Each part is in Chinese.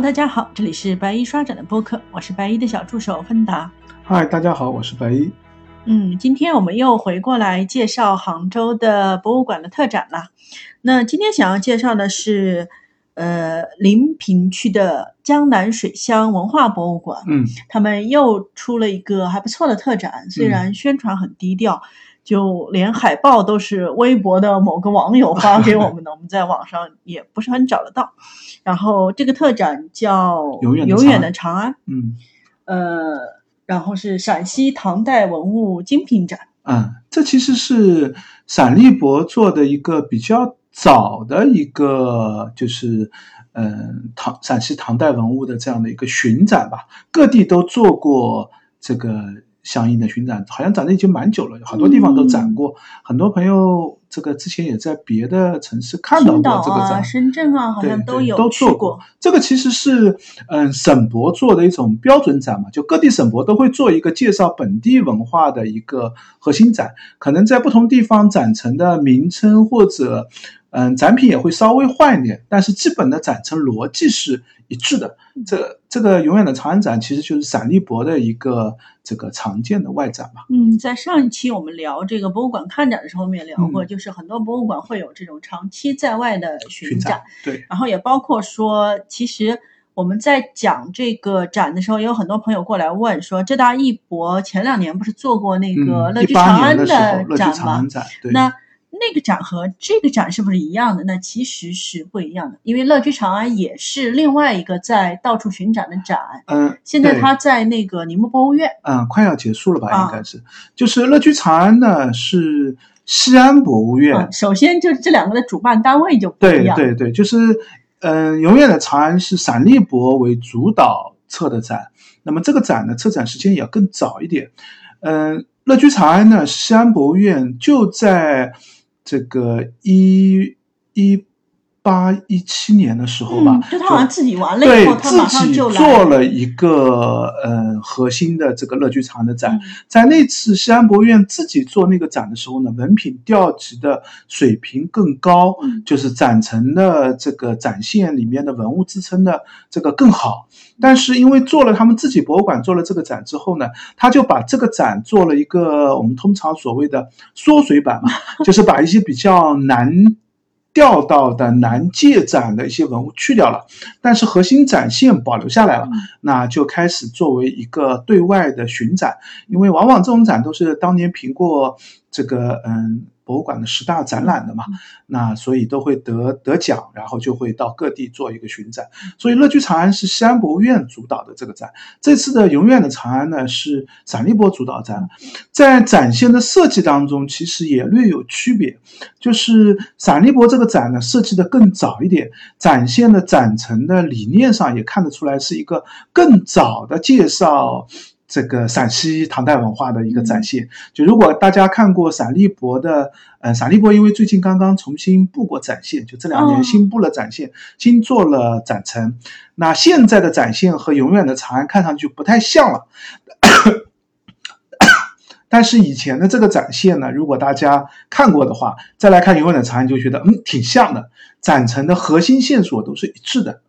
Hello，大家好，这里是白衣刷展的播客，我是白衣的小助手芬达。嗨，大家好，我是白衣。嗯，今天我们又回过来介绍杭州的博物馆的特展了。那今天想要介绍的是，呃，临平区的江南水乡文化博物馆。嗯，他们又出了一个还不错的特展，虽然宣传很低调。就连海报都是微博的某个网友发给我们的，我们在网上也不是很找得到。然后这个特展叫《永远的长安》，嗯，呃，然后是陕西唐代文物精品展。嗯，这其实是陕历博做的一个比较早的一个，就是嗯唐陕西唐代文物的这样的一个巡展吧，各地都做过这个。相应的巡展好像展的已经蛮久了，很多地方都展过。很多朋友这个之前也在别的城市看到过这个展，深圳啊，好像都有都做过。这个其实是嗯省博做的一种标准展嘛，就各地省博都会做一个介绍本地文化的一个核心展，可能在不同地方展陈的名称或者嗯展品也会稍微换一点，但是基本的展陈逻辑是一致的。这这个永远的长安展其实就是陕历博的一个。这个常见的外展吧。嗯，在上一期我们聊这个博物馆看展的时候，我们也聊过，就是很多博物馆会有这种长期在外的巡展，对。然后也包括说，其实我们在讲这个展的时候，也有很多朋友过来问说，浙大艺博前两年不是做过那个乐居长安的展吗？那那个展和这个展是不是一样的？那其实是不一样的，因为乐居长安也是另外一个在到处巡展的展。嗯，现在它在那个宁波博物院。嗯，快要结束了吧？应该是，就是乐居长安呢是西安博物院。首先就是这两个的主办单位就不一样。对对对，就是嗯，永远的长安是陕历博为主导策的展，那么这个展呢，策展时间也要更早一点。嗯，乐居长安呢，西安博物院就在。这个一一八一七年的时候吧，就他好像自己玩了以后，他马上就做了一个呃核心的这个乐居场的展。在那次西安博物院自己做那个展的时候呢，文品调集的水平更高，就是展陈的这个展现里面的文物支撑的这个更好。但是因为做了他们自己博物馆做了这个展之后呢，他就把这个展做了一个我们通常所谓的缩水版嘛，就是把一些比较难调到的南界展的一些文物去掉了，但是核心展现保留下来了，那就开始作为一个对外的巡展，因为往往这种展都是当年评过这个嗯。博物馆的十大展览的嘛，那所以都会得得奖，然后就会到各地做一个巡展。所以乐居长安是西安博物院主导的这个展，这次的永远的长安呢是陕历博主导展，在展现的设计当中其实也略有区别，就是陕历博这个展呢设计的更早一点，展现的展陈的理念上也看得出来是一个更早的介绍。这个陕西唐代文化的一个展现，就如果大家看过陕历博的，呃，陕历博因为最近刚刚重新布过展现，就这两年新布了展现，新做了展陈，那现在的展现和永远的长安看上去不太像了，但是以前的这个展现呢，如果大家看过的话，再来看永远的长安就觉得，嗯，挺像的，展陈的核心线索都是一致的。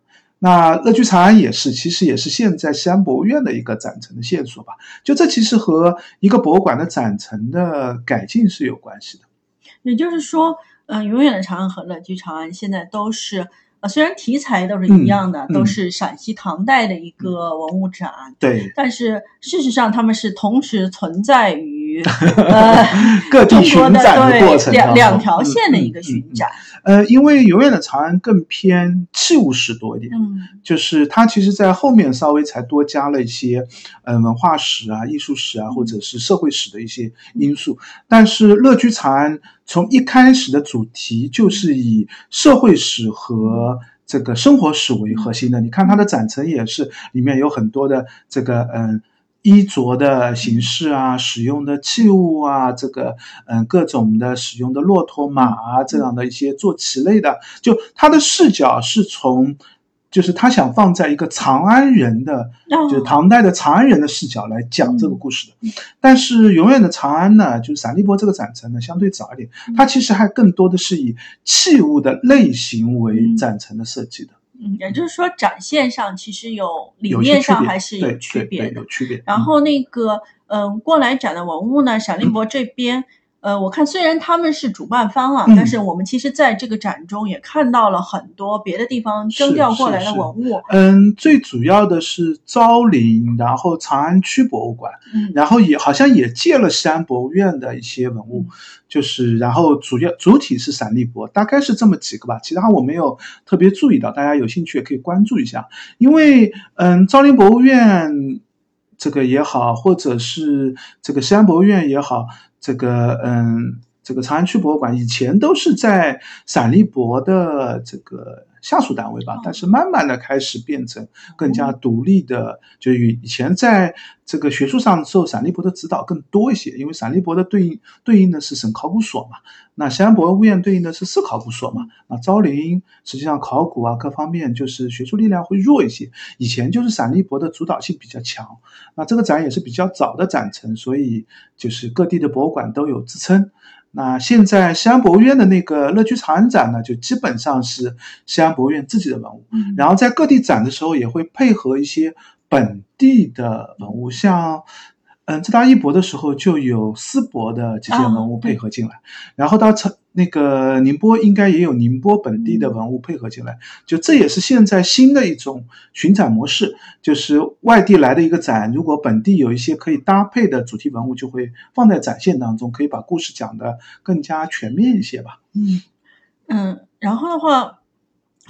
那乐居长安也是，其实也是现在西安博物院的一个展陈的线索吧。就这其实和一个博物馆的展陈的改进是有关系的。也就是说，嗯，永远的长安和乐居长安现在都是。呃，虽然题材都是一样的，都是陕西唐代的一个文物展，对，但是事实上他们是同时存在于 呃各地巡展的过程两两条线的一个巡展。呃，因为永远的长安更偏器物史多一点，嗯，就是它其实在后面稍微才多加了一些嗯文化史啊、艺术史啊，或者是社会史的一些因素，但是乐居长安。从一开始的主题就是以社会史和这个生活史为核心的。你看它的展陈也是里面有很多的这个嗯衣着的形式啊，使用的器物啊，这个嗯各种的使用的骆驼马啊这样的一些坐骑类的，就他的视角是从。就是他想放在一个长安人的，就是唐代的长安人的视角来讲这个故事的，但是永远的长安呢，就是陕历博这个展陈呢相对早一点，它其实还更多的是以器物的类型为展陈的设计的。嗯，也就是说，展现上其实有理念上还是有区别的，有区别。然后那个，嗯，过来展的文物呢，陕立博这边。呃，我看虽然他们是主办方啊，但是我们其实在这个展中也看到了很多别的地方征调过来的文物。嗯，最主要的是昭陵，然后长安区博物馆，嗯，然后也好像也借了西安博物院的一些文物，就是然后主要主体是陕历博，大概是这么几个吧，其他我没有特别注意到，大家有兴趣也可以关注一下，因为嗯，昭陵博物院这个也好，或者是这个西安博物院也好。这个嗯，这个长安区博物馆以前都是在陕历博的这个下属单位吧，但是慢慢的开始变成更加独立的，就与以前在这个学术上受陕历博的指导更多一些，因为陕历博的对应对应的是省考古所嘛，那西安博物院对应的是市考古所嘛，那昭陵实际上考古啊各方面就是学术力量会弱一些，以前就是陕历博的主导性比较强，那这个展也是比较早的展陈，所以就是各地的博物馆都有支撑。那现在西安博物院的那个乐居长安展呢，就基本上是西安博物院自己的文物，然后在各地展的时候也会配合一些本地的文物，像。嗯，浙大一博的时候就有思博的这些文物配合进来，然后到成那个宁波应该也有宁波本地的文物配合进来，就这也是现在新的一种巡展模式，就是外地来的一个展，如果本地有一些可以搭配的主题文物，就会放在展现当中，可以把故事讲得更加全面一些吧。嗯嗯，然后的话。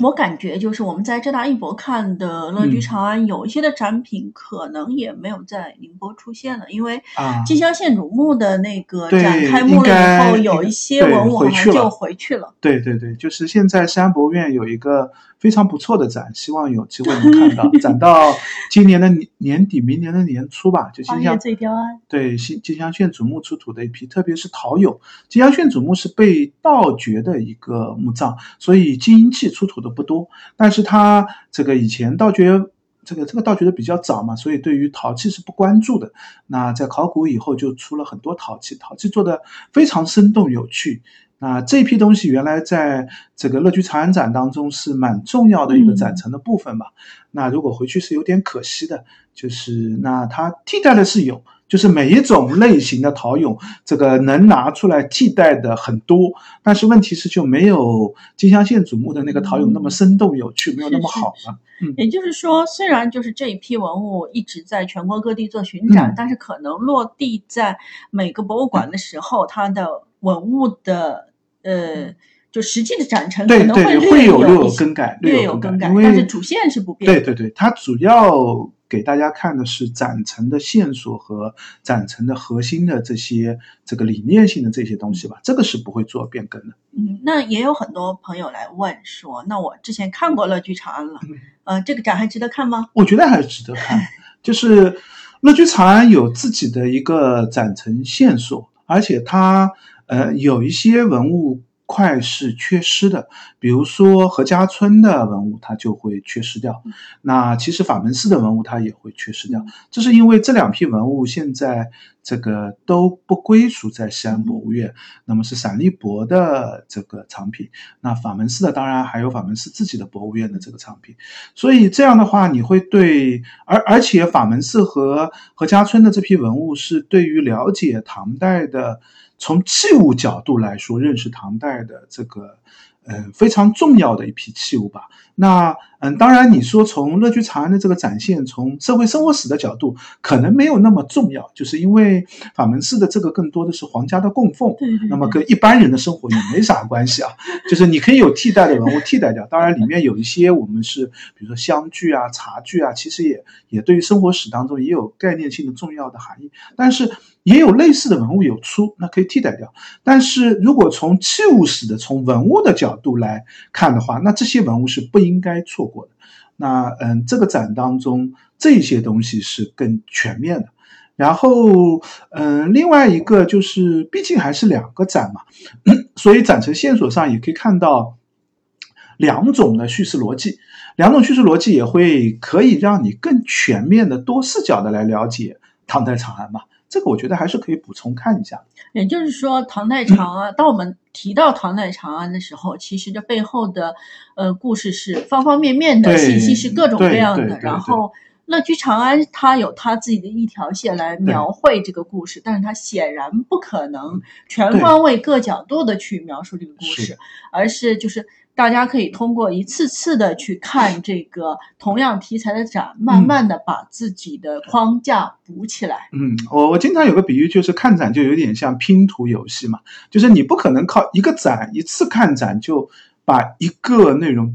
我感觉就是我们在浙大一博看的乐居长安，有一些的展品可能也没有在宁波出现了，因为金乡县主墓的那个展开幕了以后，有一些文物好像就回去了。对对对，就是现在西安博物院有一个。非常不错的展，希望有机会能看到。展到今年的年年底，明年的年初吧。就金乡最雕安。对，金金乡县主墓出土的一批，特别是陶俑。金乡县主墓是被盗掘的一个墓葬，所以金银器出土的不多。但是他这个以前盗掘，这个这个盗掘的比较早嘛，所以对于陶器是不关注的。那在考古以后，就出了很多陶器，陶器做的非常生动有趣。那这批东西原来在这个乐居长安展当中是蛮重要的一个展陈的部分吧？那如果回去是有点可惜的，就是那它替代的是有，就是每一种类型的陶俑，这个能拿出来替代的很多，但是问题是就没有金乡县主墓的那个陶俑那么生动有趣，没有那么好了。嗯，也就是说，虽然就是这一批文物一直在全国各地做巡展，但是可能落地在每个博物馆的时候，它的文物的。呃，就实际的展陈可能会会有略有更改，略有更改，但是主线是不变。对对对，它主要给大家看的是展陈的线索和展陈的核心的这些这个理念性的这些东西吧，这个是不会做变更的。嗯，那也有很多朋友来问说，那我之前看过乐居长安了，呃，这个展还值得看吗？我觉得还是值得看，就是乐居长安有自己的一个展陈线索，而且它。呃，有一些文物块是缺失的，比如说何家村的文物，它就会缺失掉。那其实法门寺的文物它也会缺失掉，这是因为这两批文物现在这个都不归属在西安博物院，那么是陕历博的这个藏品。那法门寺的当然还有法门寺自己的博物院的这个藏品，所以这样的话，你会对而而且法门寺和何家村的这批文物是对于了解唐代的。从器物角度来说，认识唐代的这个，嗯，非常重要的一批器物吧。那，嗯，当然，你说从乐居长安的这个展现，从社会生活史的角度，可能没有那么重要，就是因为法门寺的这个更多的是皇家的供奉，那么跟一般人的生活也没啥关系啊。就是你可以有替代的文物替代掉，当然里面有一些我们是，比如说香具啊、茶具啊，其实也也对于生活史当中也有概念性的重要的含义，但是也有类似的文物有出，那可以替代掉。但是如果从器物史的、从文物的角度来看的话，那这些文物是不。应该错过的，那嗯，这个展当中这些东西是更全面的。然后嗯，另外一个就是，毕竟还是两个展嘛，所以展陈线索上也可以看到两种的叙事逻辑，两种叙事逻辑也会可以让你更全面的多视角的来了解唐代长安嘛。这个我觉得还是可以补充看一下。也就是说，唐代长安，当我们提到唐代长安的时候，其实这背后的呃故事是方方面面的，信息是各种各样的。然后乐居长安，它有它自己的一条线来描绘这个故事，但是它显然不可能全方位、各角度的去描述这个故事，而是就是。大家可以通过一次次的去看这个 同样题材的展，慢慢的把自己的框架补起来。嗯，我我经常有个比喻，就是看展就有点像拼图游戏嘛，就是你不可能靠一个展一次看展就把一个内容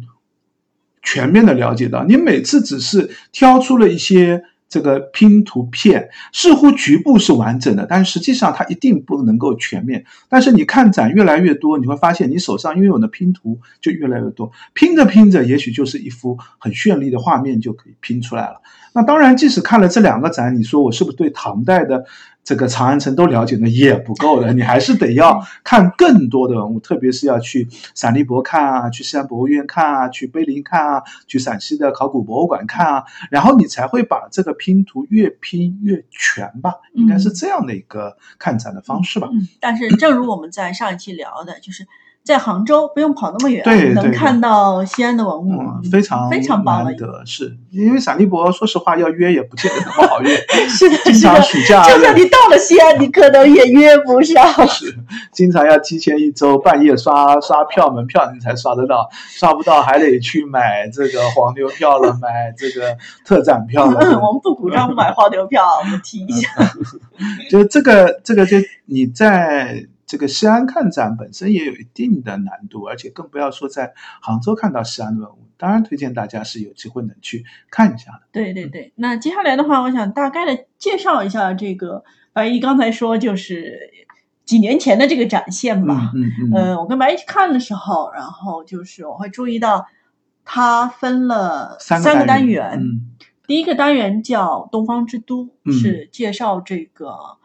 全面的了解到，你每次只是挑出了一些。这个拼图片似乎局部是完整的，但是实际上它一定不能够全面。但是你看展越来越多，你会发现你手上拥有的拼图就越来越多，拼着拼着，也许就是一幅很绚丽的画面就可以拼出来了。那当然，即使看了这两个展，你说我是不是对唐代的？这个长安城都了解的也不够的，你还是得要看更多的文物，特别是要去陕历博看啊，去西安博物院看啊，去碑林看啊，去陕西的考古博物馆看啊，然后你才会把这个拼图越拼越全吧，应该是这样的一个看展的方式吧。但是，正如我们在上一期聊的，就是。在杭州不用跑那么远，对能看到西安的文物，非常非常难得。是因为陕历博，说实话要约也不见得那么好约。是的，经常暑假，就算你到了西安，你可能也约不上。是，经常要提前一周半夜刷刷票，门票你才刷得到，刷不到还得去买这个黄牛票了，买这个特展票了。我们不鼓张买黄牛票，我们提一下。就这个，这个就你在。这个西安看展本身也有一定的难度，而且更不要说在杭州看到西安的文物。当然，推荐大家是有机会能去看一下的。对对对，那接下来的话，我想大概的介绍一下这个白毅刚才说就是几年前的这个展现吧。嗯嗯。呃，我跟白毅去看的时候，然后就是我会注意到它分了三个单元。嗯。第一个单元叫“东方之都”，是介绍这个。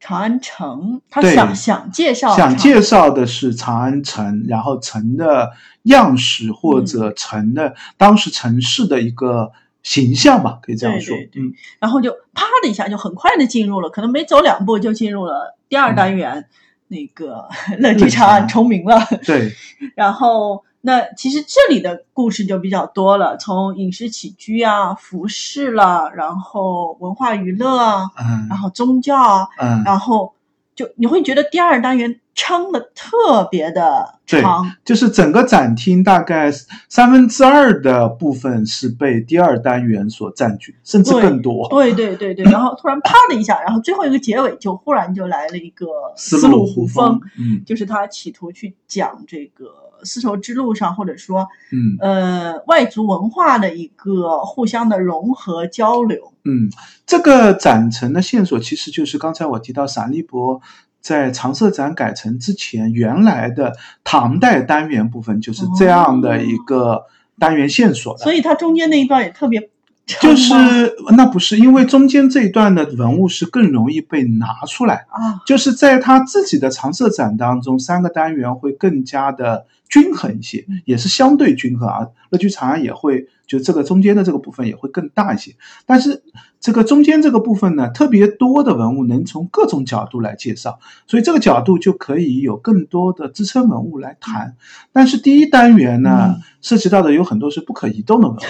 长安城，他想想介绍，想介绍的是长安城，然后城的样式或者城的当时城市的一个形象吧，可以这样说。嗯，然后就啪的一下，就很快的进入了，可能没走两步就进入了第二单元，那个乐居长安重名 了。对，然后。那其实这里的故事就比较多了，从饮食起居啊、服饰啦，然后文化娱乐啊，然后宗教啊，嗯然后就你会觉得第二单元撑的特别的长，就是整个展厅大概三分之二的部分是被第二单元所占据，甚至更多。对对对对，然后突然啪的一下，然后最后一个结尾就忽然就来了一个丝路胡风，嗯，就是他企图去讲这个。丝绸之路上，或者说，嗯，呃，外族文化的一个互相的融合交流。嗯，这个展陈的线索其实就是刚才我提到陕历博在常设展改成之前，原来的唐代单元部分就是这样的一个单元线索的。所以它中间那一段也特别。就是那不是，因为中间这一段的文物是更容易被拿出来啊，就是在他自己的常设展当中，三个单元会更加的均衡一些，也是相对均衡啊。乐居长安也会，就这个中间的这个部分也会更大一些。但是这个中间这个部分呢，特别多的文物能从各种角度来介绍，所以这个角度就可以有更多的支撑文物来谈。但是第一单元呢，涉及到的有很多是不可移动的文物。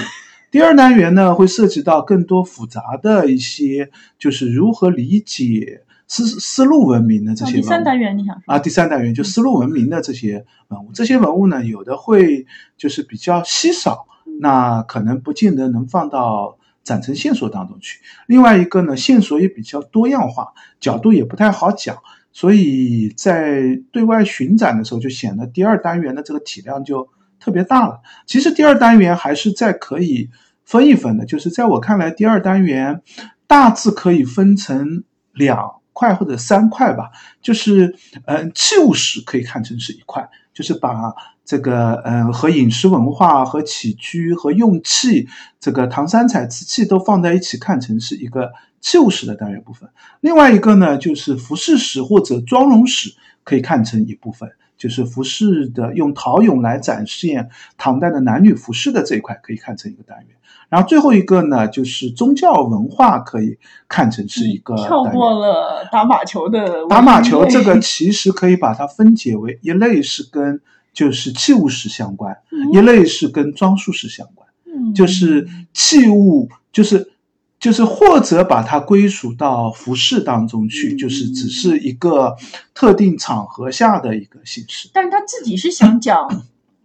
第二单元呢，会涉及到更多复杂的一些，就是如何理解丝丝路文明的这些。第三单元你想说啊？第三单元就丝路文明的这些文物，这些文物呢，有的会就是比较稀少，那可能不见得能放到展成线索当中去。另外一个呢，线索也比较多样化，角度也不太好讲，所以在对外巡展的时候，就显得第二单元的这个体量就。特别大了，其实第二单元还是在可以分一分的，就是在我看来，第二单元大致可以分成两块或者三块吧。就是嗯，器物史可以看成是一块，就是把这个嗯和饮食文化和起居和用器这个唐三彩瓷器都放在一起看成是一个器物史的单元部分。另外一个呢，就是服饰史或者妆容史可以看成一部分。就是服饰的用陶俑来展现唐代的男女服饰的这一块，可以看成一个单元。然后最后一个呢，就是宗教文化，可以看成是一个。跳过了打马球的。打马球这个其实可以把它分解为一类是跟就是器物史相关，一类是跟装束史相关。嗯，就是器物，就是就是或者把它归属到服饰当中去，就是只是一个特定场合下的一个形式。但是他自己是想 讲。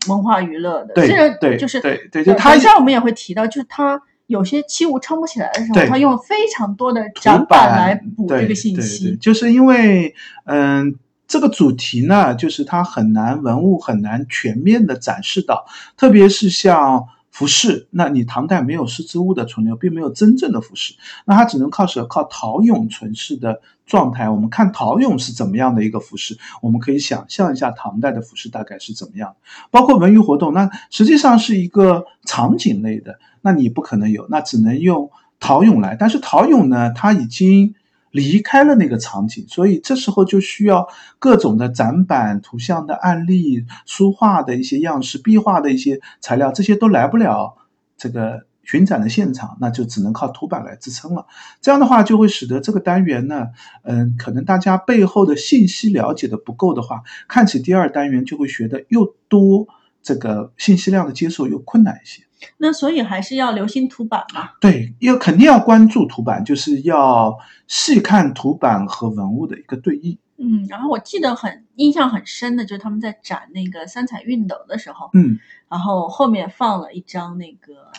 文化娱乐的，对对，就是对对，就他等下我们也会提到，就是他有些器物撑不起来的时候，他用非常多的展板来补这个信息，就是因为嗯，这个主题呢，就是它很难文物很难全面的展示到，特别是像。服饰，那你唐代没有丝织物的存留，并没有真正的服饰，那它只能靠什靠陶俑存世的状态。我们看陶俑是怎么样的一个服饰，我们可以想象一下唐代的服饰大概是怎么样。包括文娱活动，那实际上是一个场景类的，那你不可能有，那只能用陶俑来。但是陶俑呢，它已经。离开了那个场景，所以这时候就需要各种的展板、图像的案例、书画的一些样式、壁画的一些材料，这些都来不了这个巡展的现场，那就只能靠图板来支撑了。这样的话，就会使得这个单元呢，嗯，可能大家背后的信息了解的不够的话，看起第二单元就会学的又多，这个信息量的接受又困难一些。那所以还是要留心图板嘛？对，要肯定要关注图板，就是要细看图板和文物的一个对应。嗯，然后我记得很印象很深的，就是他们在展那个三彩熨斗的时候，嗯，然后后面放了一张那个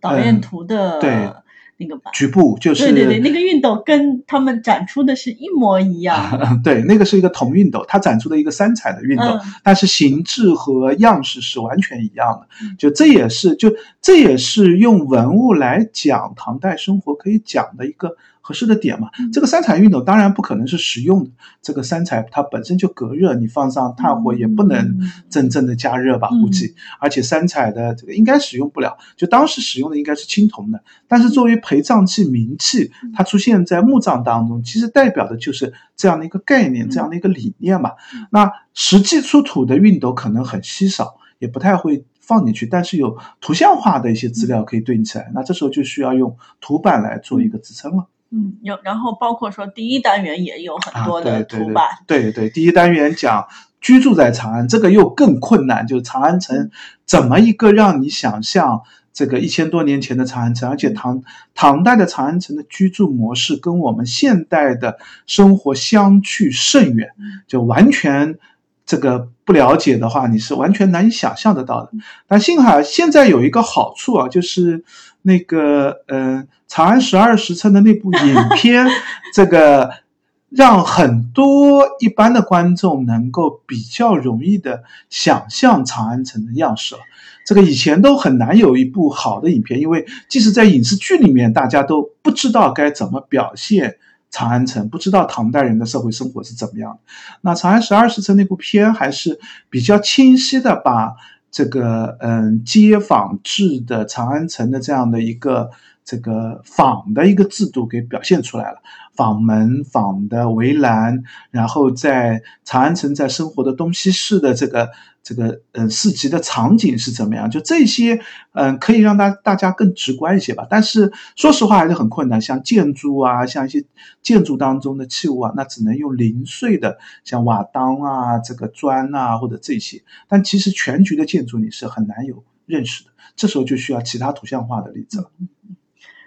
导演图的。对。那个吧，局部就是对对对，那个熨斗跟他们展出的是一模一样。对，那个是一个铜熨斗，它展出的一个三彩的熨斗，但是形制和样式是完全一样的。就这也是就这也是用文物来讲唐代生活可以讲的一个。合适的点嘛，这个三彩熨斗当然不可能是实用的。这个三彩它本身就隔热，你放上炭火也不能真正的加热吧？估计，而且三彩的这个应该使用不了。就当时使用的应该是青铜的，但是作为陪葬器、冥器，它出现在墓葬当中，其实代表的就是这样的一个概念，这样的一个理念嘛。那实际出土的熨斗可能很稀少，也不太会放进去，但是有图像化的一些资料可以对应起来。那这时候就需要用图板来做一个支撑了。嗯，有，然后包括说第一单元也有很多的图板，对对，第一单元讲居住在长安，这个又更困难，就是长安城怎么一个让你想象这个一千多年前的长安城，而且唐唐代的长安城的居住模式跟我们现代的生活相去甚远，就完全这个不了解的话，你是完全难以想象得到的。但幸好现在有一个好处啊，就是那个呃。《长安十二时辰》的那部影片，这个让很多一般的观众能够比较容易的想象长安城的样式了。这个以前都很难有一部好的影片，因为即使在影视剧里面，大家都不知道该怎么表现长安城，不知道唐代人的社会生活是怎么样的。那《长安十二时辰》那部片还是比较清晰的把这个嗯街坊制的长安城的这样的一个。这个坊的一个制度给表现出来了，坊门、坊的围栏，然后在长安城在生活的东西市的这个这个嗯市集的场景是怎么样？就这些嗯可以让大大家更直观一些吧。但是说实话还是很困难，像建筑啊，像一些建筑当中的器物啊，那只能用零碎的，像瓦当啊、这个砖啊或者这些。但其实全局的建筑你是很难有认识的，这时候就需要其他图像化的例子了。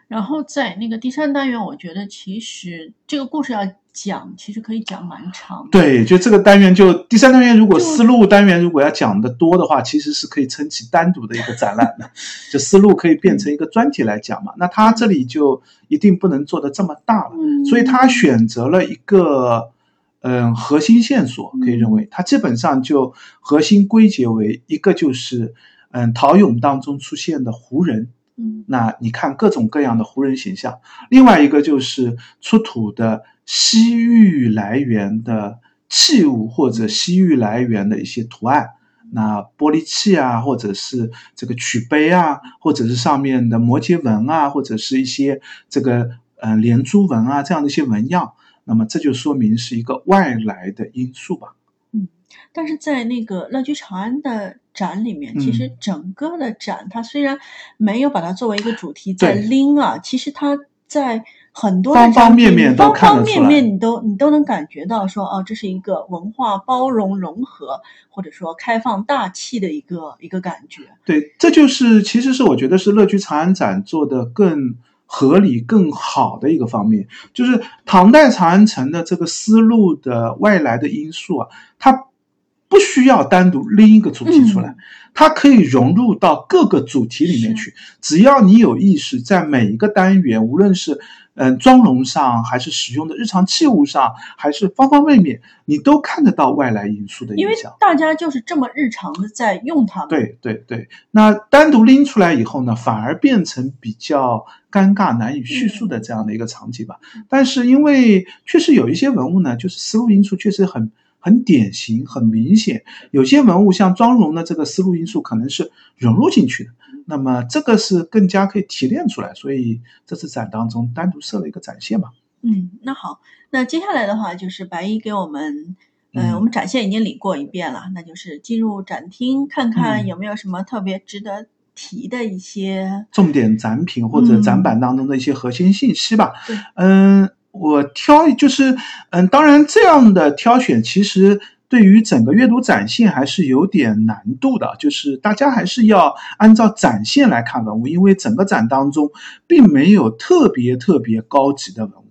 然后在那个第三单元，我觉得其实这个故事要讲，其实可以讲蛮长。对，就这个单元，就第三单元，如果思路单元如果要讲的多的话，其实是可以撑起单独的一个展览的。就思路可以变成一个专题来讲嘛。那他这里就一定不能做的这么大了，所以他选择了一个嗯核心线索，可以认为他基本上就核心归结为一个就是嗯陶俑当中出现的胡人。那你看各种各样的胡人形象，另外一个就是出土的西域来源的器物或者西域来源的一些图案，那玻璃器啊，或者是这个曲杯啊，或者是上面的摩羯纹啊，或者是一些这个嗯连珠纹啊这样的一些纹样，那么这就说明是一个外来的因素吧。嗯，但是在那个乐居长安的展里面，其实整个的展它虽然没有把它作为一个主题在拎啊，其实它在。很多方方面面方方面面，你都你都能感觉到说，哦，这是一个文化包容融合，或者说开放大气的一个一个感觉。对，这就是其实是我觉得是乐居长安展做的更合理、更好的一个方面，就是唐代长安城的这个思路的外来的因素啊，它。不需要单独拎一个主题出来，它可以融入到各个主题里面去。只要你有意识，在每一个单元，无论是嗯妆容上，还是使用的日常器物上，还是方方面面，你都看得到外来因素的影响。因为大家就是这么日常的在用它们。对对对，那单独拎出来以后呢，反而变成比较尴尬、难以叙述的这样的一个场景吧。但是因为确实有一些文物呢，就是丝路因素确实很。很典型，很明显。有些文物像妆容的这个思路因素，可能是融入进去的。那么这个是更加可以提炼出来。所以这次展当中单独设了一个展现嘛。嗯，那好，那接下来的话就是白衣给我们，嗯，我们展现已经领过一遍了，那就是进入展厅看看有没有什么特别值得提的一些重点展品或者展板当中的一些核心信息吧。对，嗯。我挑就是，嗯，当然这样的挑选其实对于整个阅读展现还是有点难度的，就是大家还是要按照展现来看文物，因为整个展当中并没有特别特别高级的文物，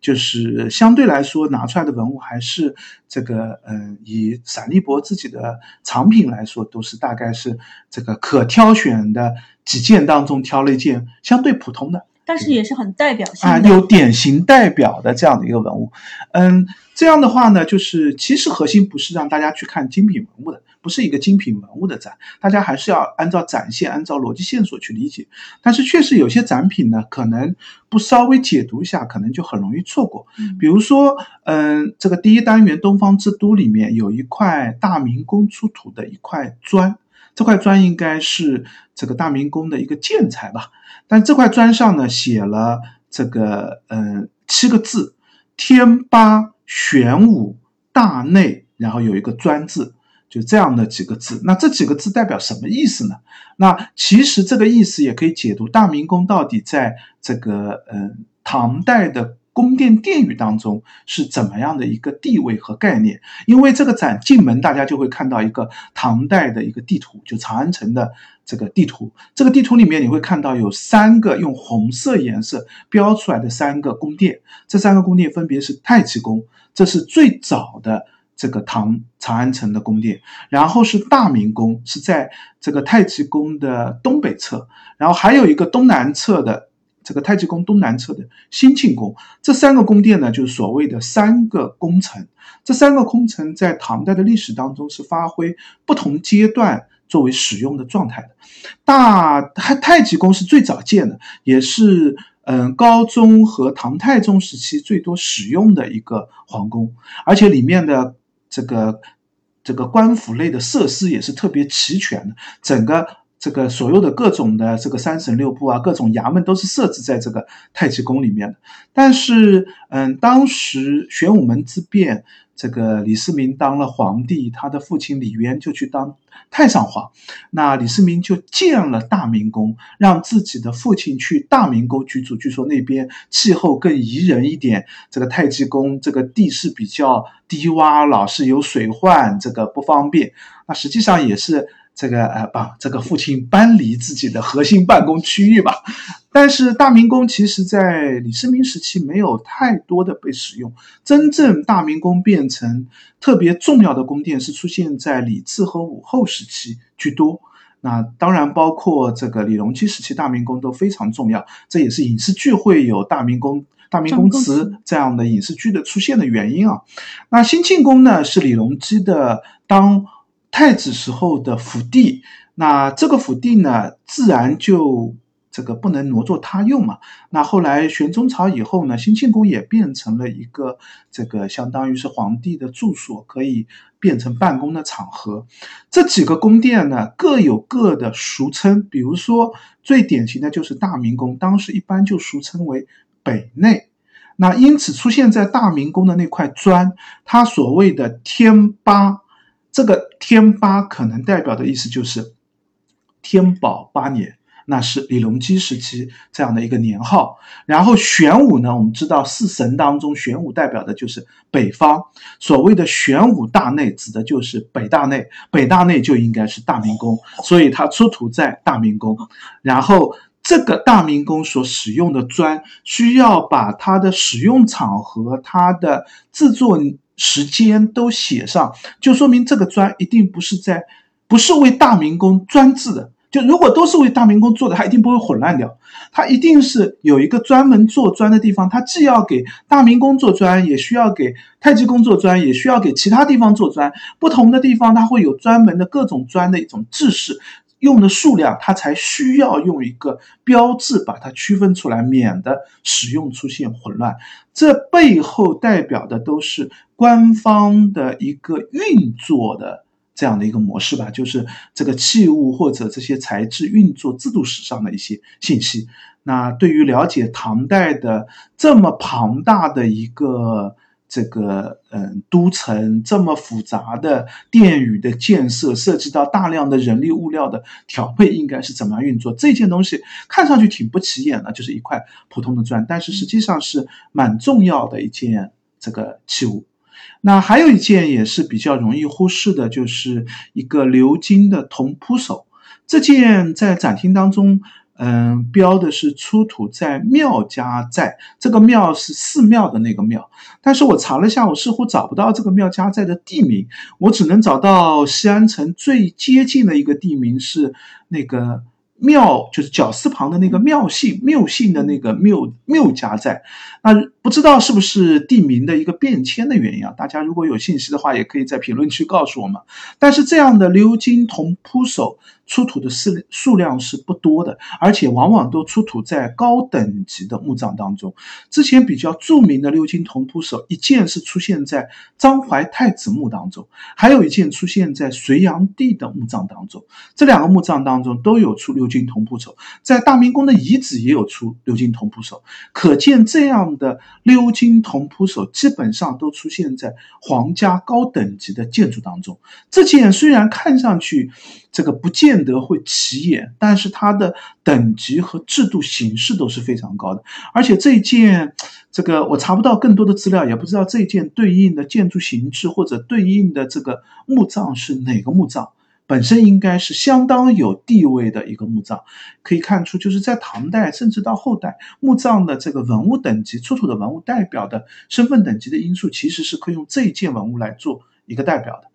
就是相对来说拿出来的文物还是这个，嗯，以闪立博自己的藏品来说，都是大概是这个可挑选的几件当中挑了一件相对普通的。但是也是很代表性啊，有典型代表的这样的一个文物，嗯，这样的话呢，就是其实核心不是让大家去看精品文物的，不是一个精品文物的展，大家还是要按照展现、按照逻辑线索去理解。但是确实有些展品呢，可能不稍微解读一下，可能就很容易错过。比如说，嗯，这个第一单元东方之都里面有一块大明宫出土的一块砖。这块砖应该是这个大明宫的一个建材吧，但这块砖上呢写了这个嗯七个字：天八玄武大内，然后有一个砖字，就这样的几个字。那这几个字代表什么意思呢？那其实这个意思也可以解读大明宫到底在这个嗯唐代的。宫殿殿宇当中是怎么样的一个地位和概念？因为这个展进门，大家就会看到一个唐代的一个地图，就长安城的这个地图。这个地图里面你会看到有三个用红色颜色标出来的三个宫殿，这三个宫殿分别是太极宫，这是最早的这个唐长安城的宫殿，然后是大明宫，是在这个太极宫的东北侧，然后还有一个东南侧的。这个太极宫东南侧的兴庆宫，这三个宫殿呢，就是所谓的三个宫城。这三个宫城在唐代的历史当中是发挥不同阶段作为使用的状态的。大太太极宫是最早建的，也是嗯高宗和唐太宗时期最多使用的一个皇宫，而且里面的这个这个官府类的设施也是特别齐全的，整个。这个所有的各种的这个三省六部啊，各种衙门都是设置在这个太极宫里面的。但是，嗯，当时玄武门之变，这个李世民当了皇帝，他的父亲李渊就去当太上皇，那李世民就建了大明宫，让自己的父亲去大明宫居住。据说那边气候更宜人一点。这个太极宫这个地势比较低洼，老是有水患，这个不方便。那实际上也是。这个呃，把这个父亲搬离自己的核心办公区域吧。但是大明宫其实在李世民时期没有太多的被使用，真正大明宫变成特别重要的宫殿是出现在李治和武后时期居多。那当然包括这个李隆基时期，大明宫都非常重要。这也是影视剧会有大明宫、大明宫词这样的影视剧的出现的原因啊。那兴庆宫呢，是李隆基的当。太子时候的府邸，那这个府邸呢，自然就这个不能挪作他用嘛。那后来玄宗朝以后呢，兴庆宫也变成了一个这个相当于是皇帝的住所，可以变成办公的场合。这几个宫殿呢，各有各的俗称，比如说最典型的就是大明宫，当时一般就俗称为北内。那因此出现在大明宫的那块砖，它所谓的天八。这个天八可能代表的意思就是天宝八年。那是李隆基时期这样的一个年号，然后玄武呢，我们知道四神当中玄武代表的就是北方，所谓的玄武大内指的就是北大内，北大内就应该是大明宫，所以它出土在大明宫，然后这个大明宫所使用的砖需要把它的使用场合、它的制作时间都写上，就说明这个砖一定不是在，不是为大明宫专制的。就如果都是为大明宫做的，它一定不会混乱掉。它一定是有一个专门做砖的地方，它既要给大明宫做砖，也需要给太极宫做砖，也需要给其他地方做砖。不同的地方，它会有专门的各种砖的一种制式，用的数量，它才需要用一个标志把它区分出来，免得使用出现混乱。这背后代表的都是官方的一个运作的。这样的一个模式吧，就是这个器物或者这些材质运作制度史上的一些信息。那对于了解唐代的这么庞大的一个这个嗯都城，这么复杂的殿宇的建设，涉及到大量的人力物料的调配，应该是怎么样运作？这件东西看上去挺不起眼的，就是一块普通的砖，但是实际上是蛮重要的一件这个器物。那还有一件也是比较容易忽视的，就是一个鎏金的铜铺手。这件在展厅当中，嗯，标的是出土在庙家寨，这个庙是寺庙的那个庙。但是我查了一下，我似乎找不到这个庙家寨的地名，我只能找到西安城最接近的一个地名是那个。庙就是绞丝旁的那个庙姓，缪姓的那个缪缪家寨，那不知道是不是地名的一个变迁的原因啊？大家如果有信息的话，也可以在评论区告诉我们。但是这样的鎏金铜铺首。出土的数数量是不多的，而且往往都出土在高等级的墓葬当中。之前比较著名的鎏金铜铺手，一件是出现在张怀太子墓当中，还有一件出现在隋炀帝的墓葬当中。这两个墓葬当中都有出鎏金铜铺手，在大明宫的遗址也有出鎏金铜铺手。可见这样的鎏金铜铺手基本上都出现在皇家高等级的建筑当中。这件虽然看上去这个不见。得会起眼，但是它的等级和制度形式都是非常高的。而且这件，这个我查不到更多的资料，也不知道这件对应的建筑形制或者对应的这个墓葬是哪个墓葬。本身应该是相当有地位的一个墓葬，可以看出，就是在唐代甚至到后代，墓葬的这个文物等级出土的文物代表的身份等级的因素，其实是可以用这一件文物来做一个代表的。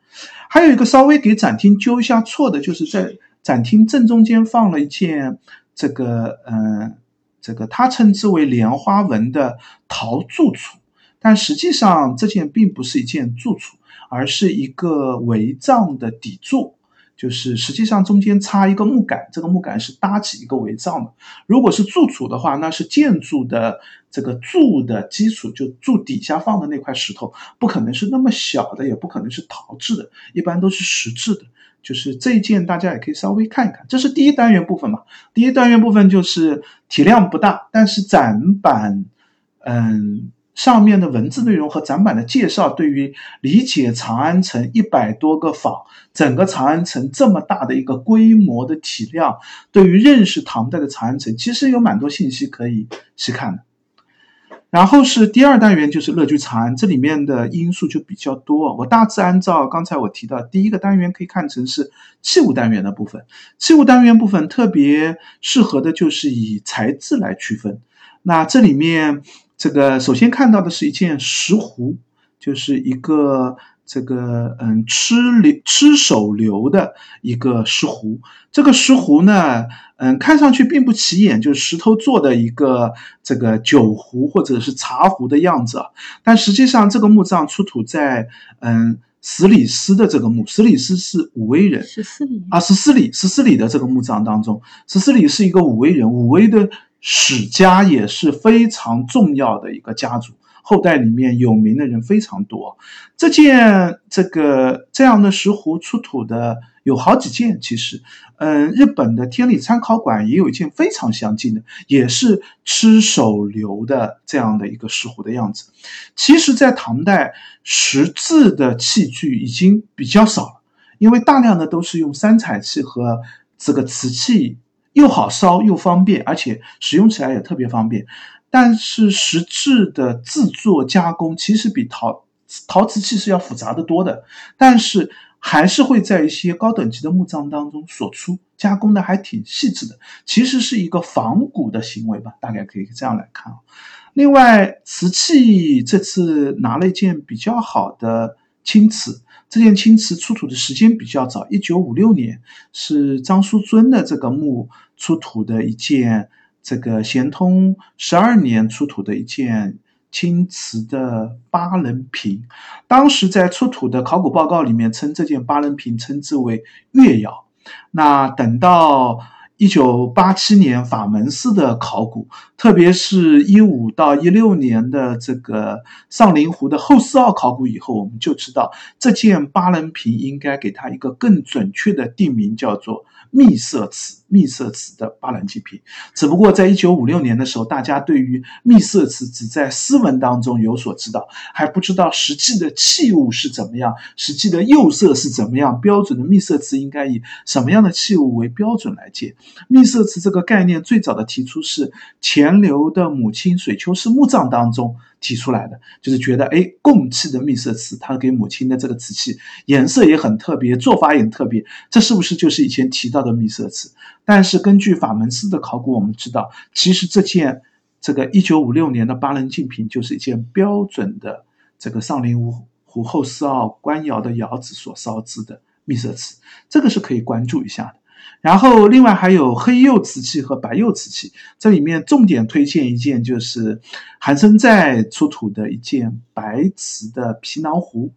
还有一个稍微给展厅纠一下错的，就是在。展厅正中间放了一件这个，嗯，这个他称之为莲花纹的陶柱础，但实际上这件并不是一件柱础，而是一个帷帐的底座，就是实际上中间插一个木杆，这个木杆是搭起一个围帐的。如果是柱础的话，那是建筑的这个柱的基础，就柱底下放的那块石头，不可能是那么小的，也不可能是陶制的，一般都是石制的。就是这一件，大家也可以稍微看一看。这是第一单元部分嘛？第一单元部分就是体量不大，但是展板，嗯，上面的文字内容和展板的介绍，对于理解长安城一百多个坊，整个长安城这么大的一个规模的体量，对于认识唐代的长安城，其实有蛮多信息可以去看的。然后是第二单元，就是乐居长安，这里面的因素就比较多。我大致按照刚才我提到第一个单元，可以看成是器物单元的部分。器物单元部分特别适合的就是以材质来区分。那这里面这个首先看到的是一件石壶，就是一个。这个嗯，吃流吃手流的一个石壶，这个石壶呢，嗯，看上去并不起眼，就是石头做的一个这个酒壶或者是茶壶的样子。但实际上，这个墓葬出土在嗯十里斯的这个墓，十里斯是武威人，十四里啊，十四里十四里的这个墓葬当中，十四里是一个武威人，武威的史家也是非常重要的一个家族。后代里面有名的人非常多，这件这个这样的石壶出土的有好几件，其实，嗯，日本的天理参考馆也有一件非常相近的，也是吃手流的这样的一个石壶的样子。其实，在唐代，石制的器具已经比较少了，因为大量的都是用三彩器和这个瓷器，又好烧又方便，而且使用起来也特别方便。但是实质的制作加工其实比陶陶瓷器是要复杂的多的，但是还是会在一些高等级的墓葬当中所出，加工的还挺细致的，其实是一个仿古的行为吧，大概可以这样来看啊。另外，瓷器这次拿了一件比较好的青瓷，这件青瓷出土的时间比较早，一九五六年是张叔尊的这个墓出土的一件。这个咸通十二年出土的一件青瓷的八棱瓶，当时在出土的考古报告里面称这件八棱瓶称之为月窑。那等到一九八七年法门寺的考古，特别是一五到一六年的这个上林湖的后四奥考古以后，我们就知道这件八棱瓶应该给它一个更准确的定名，叫做。秘色瓷，秘色瓷的八兰祭品，只不过在一九五六年的时候，大家对于秘色瓷只在诗文当中有所知道，还不知道实际的器物是怎么样，实际的釉色是怎么样，标准的秘色瓷应该以什么样的器物为标准来建。秘色瓷这个概念最早的提出是钱镠的母亲水丘氏墓葬当中。提出来的就是觉得，哎，供器的秘色瓷，它给母亲的这个瓷器颜色也很特别，做法也很特别，这是不是就是以前提到的秘色瓷？但是根据法门寺的考古，我们知道，其实这件这个一九五六年的八人镜品就是一件标准的这个上林湖湖后四号官窑的窑子所烧制的秘色瓷，这个是可以关注一下的。然后，另外还有黑釉瓷器和白釉瓷器，这里面重点推荐一件，就是韩生在出土的一件白瓷的皮囊壶，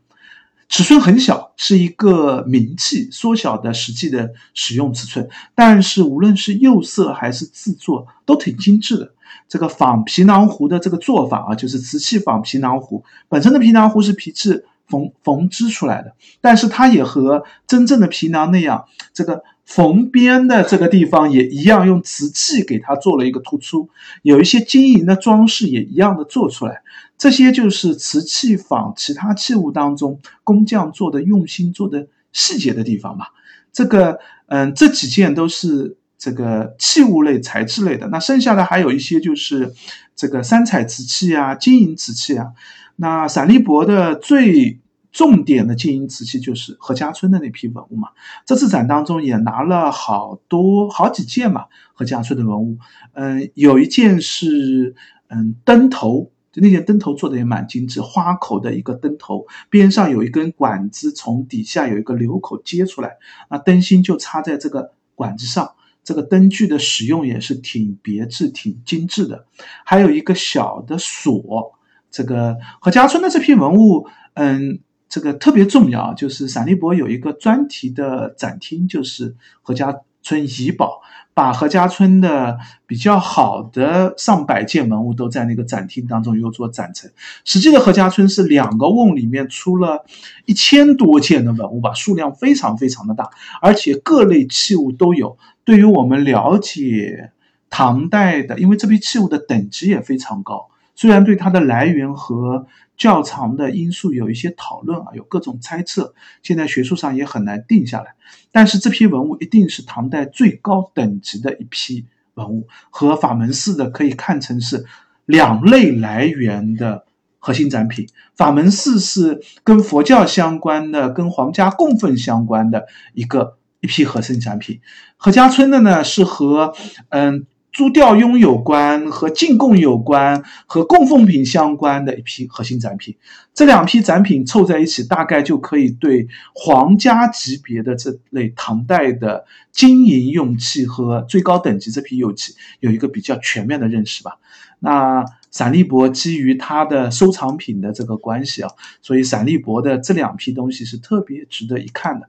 尺寸很小，是一个名器，缩小的实际的使用尺寸，但是无论是釉色还是制作都挺精致的。这个仿皮囊壶的这个做法啊，就是瓷器仿皮囊壶，本身的皮囊壶是皮质缝缝织出来的，但是它也和真正的皮囊那样，这个。缝边的这个地方也一样，用瓷器给它做了一个突出，有一些金银的装饰也一样的做出来。这些就是瓷器仿其他器物当中工匠做的用心、做的细节的地方吧。这个，嗯，这几件都是这个器物类、材质类的。那剩下的还有一些就是这个三彩瓷器啊、金银瓷器啊。那陕历博的最。重点的金银瓷器就是何家村的那批文物嘛，这次展当中也拿了好多好几件嘛，何家村的文物，嗯，有一件是嗯灯头，就那件灯头做的也蛮精致，花口的一个灯头，边上有一根管子，从底下有一个流口接出来，那灯芯就插在这个管子上，这个灯具的使用也是挺别致、挺精致的，还有一个小的锁，这个何家村的这批文物，嗯。这个特别重要，就是陕历博有一个专题的展厅，就是何家村遗宝，把何家村的比较好的上百件文物都在那个展厅当中有做展陈。实际的何家村是两个瓮里面出了一千多件的文物吧，数量非常非常的大，而且各类器物都有。对于我们了解唐代的，因为这批器物的等级也非常高。虽然对它的来源和较长的因素有一些讨论啊，有各种猜测，现在学术上也很难定下来。但是这批文物一定是唐代最高等级的一批文物，和法门寺的可以看成是两类来源的核心展品。法门寺是跟佛教相关的、跟皇家供奉相关的一个一批核心展品。何家村的呢是和嗯。租调拥有关和进贡有关和供奉品相关的一批核心展品，这两批展品凑在一起，大概就可以对皇家级别的这类唐代的金银用器和最高等级这批釉器有一个比较全面的认识吧。那陕历博基于它的收藏品的这个关系啊，所以陕历博的这两批东西是特别值得一看的。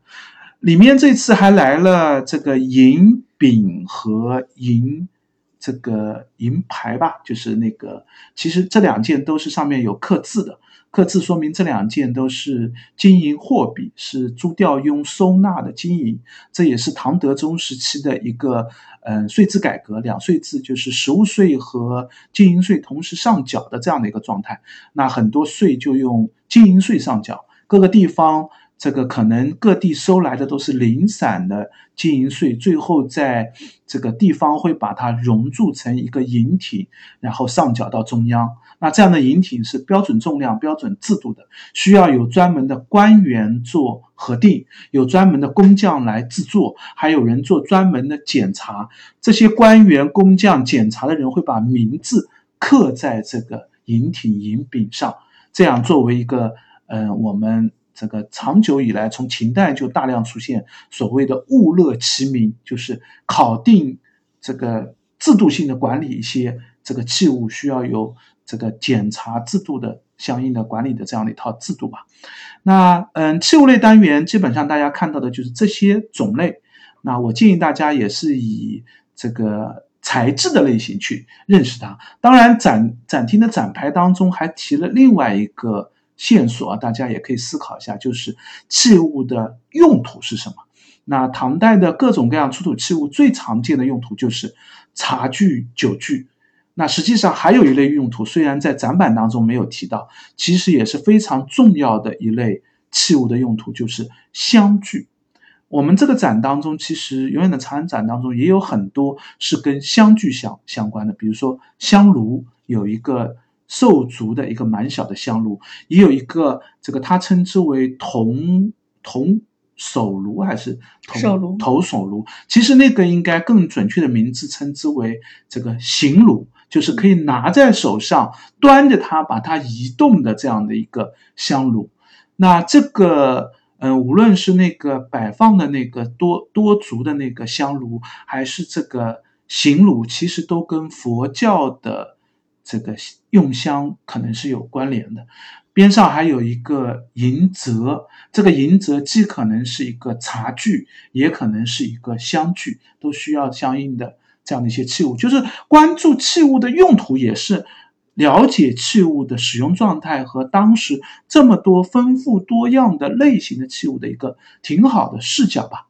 里面这次还来了这个银饼和银。这个银牌吧，就是那个，其实这两件都是上面有刻字的，刻字说明这两件都是金银货币，是朱调雍收纳的金银。这也是唐德宗时期的一个，嗯，税制改革，两税制就是实物税和金银税同时上缴的这样的一个状态。那很多税就用金银税上缴，各个地方这个可能各地收来的都是零散的金银税，最后在这个地方会把它熔铸成一个银体，然后上缴到中央。那这样的银体是标准重量、标准制度的，需要有专门的官员做核定，有专门的工匠来制作，还有人做专门的检查。这些官员、工匠检查的人会把名字刻在这个银体银饼上，这样作为一个，嗯，我们。这个长久以来，从秦代就大量出现所谓的物勒其名，就是考定这个制度性的管理一些这个器物，需要有这个检查制度的相应的管理的这样的一套制度吧。那嗯，器物类单元基本上大家看到的就是这些种类。那我建议大家也是以这个材质的类型去认识它。当然，展展厅的展牌当中还提了另外一个。线索啊，大家也可以思考一下，就是器物的用途是什么？那唐代的各种各样出土器物最常见的用途就是茶具、酒具。那实际上还有一类用途，虽然在展板当中没有提到，其实也是非常重要的一类器物的用途，就是香具。我们这个展当中，其实永远的长安展当中也有很多是跟香具相相关的，比如说香炉有一个。兽足的一个蛮小的香炉，也有一个这个，他称之为铜铜手炉还是手炉头手炉？其实那个应该更准确的名字称之为这个行炉，就是可以拿在手上端着它把它移动的这样的一个香炉。那这个嗯，无论是那个摆放的那个多多足的那个香炉，还是这个行炉，其实都跟佛教的。这个用香可能是有关联的，边上还有一个银泽，这个银泽既可能是一个茶具，也可能是一个香具，都需要相应的这样的一些器物。就是关注器物的用途，也是了解器物的使用状态和当时这么多丰富多样的类型的器物的一个挺好的视角吧。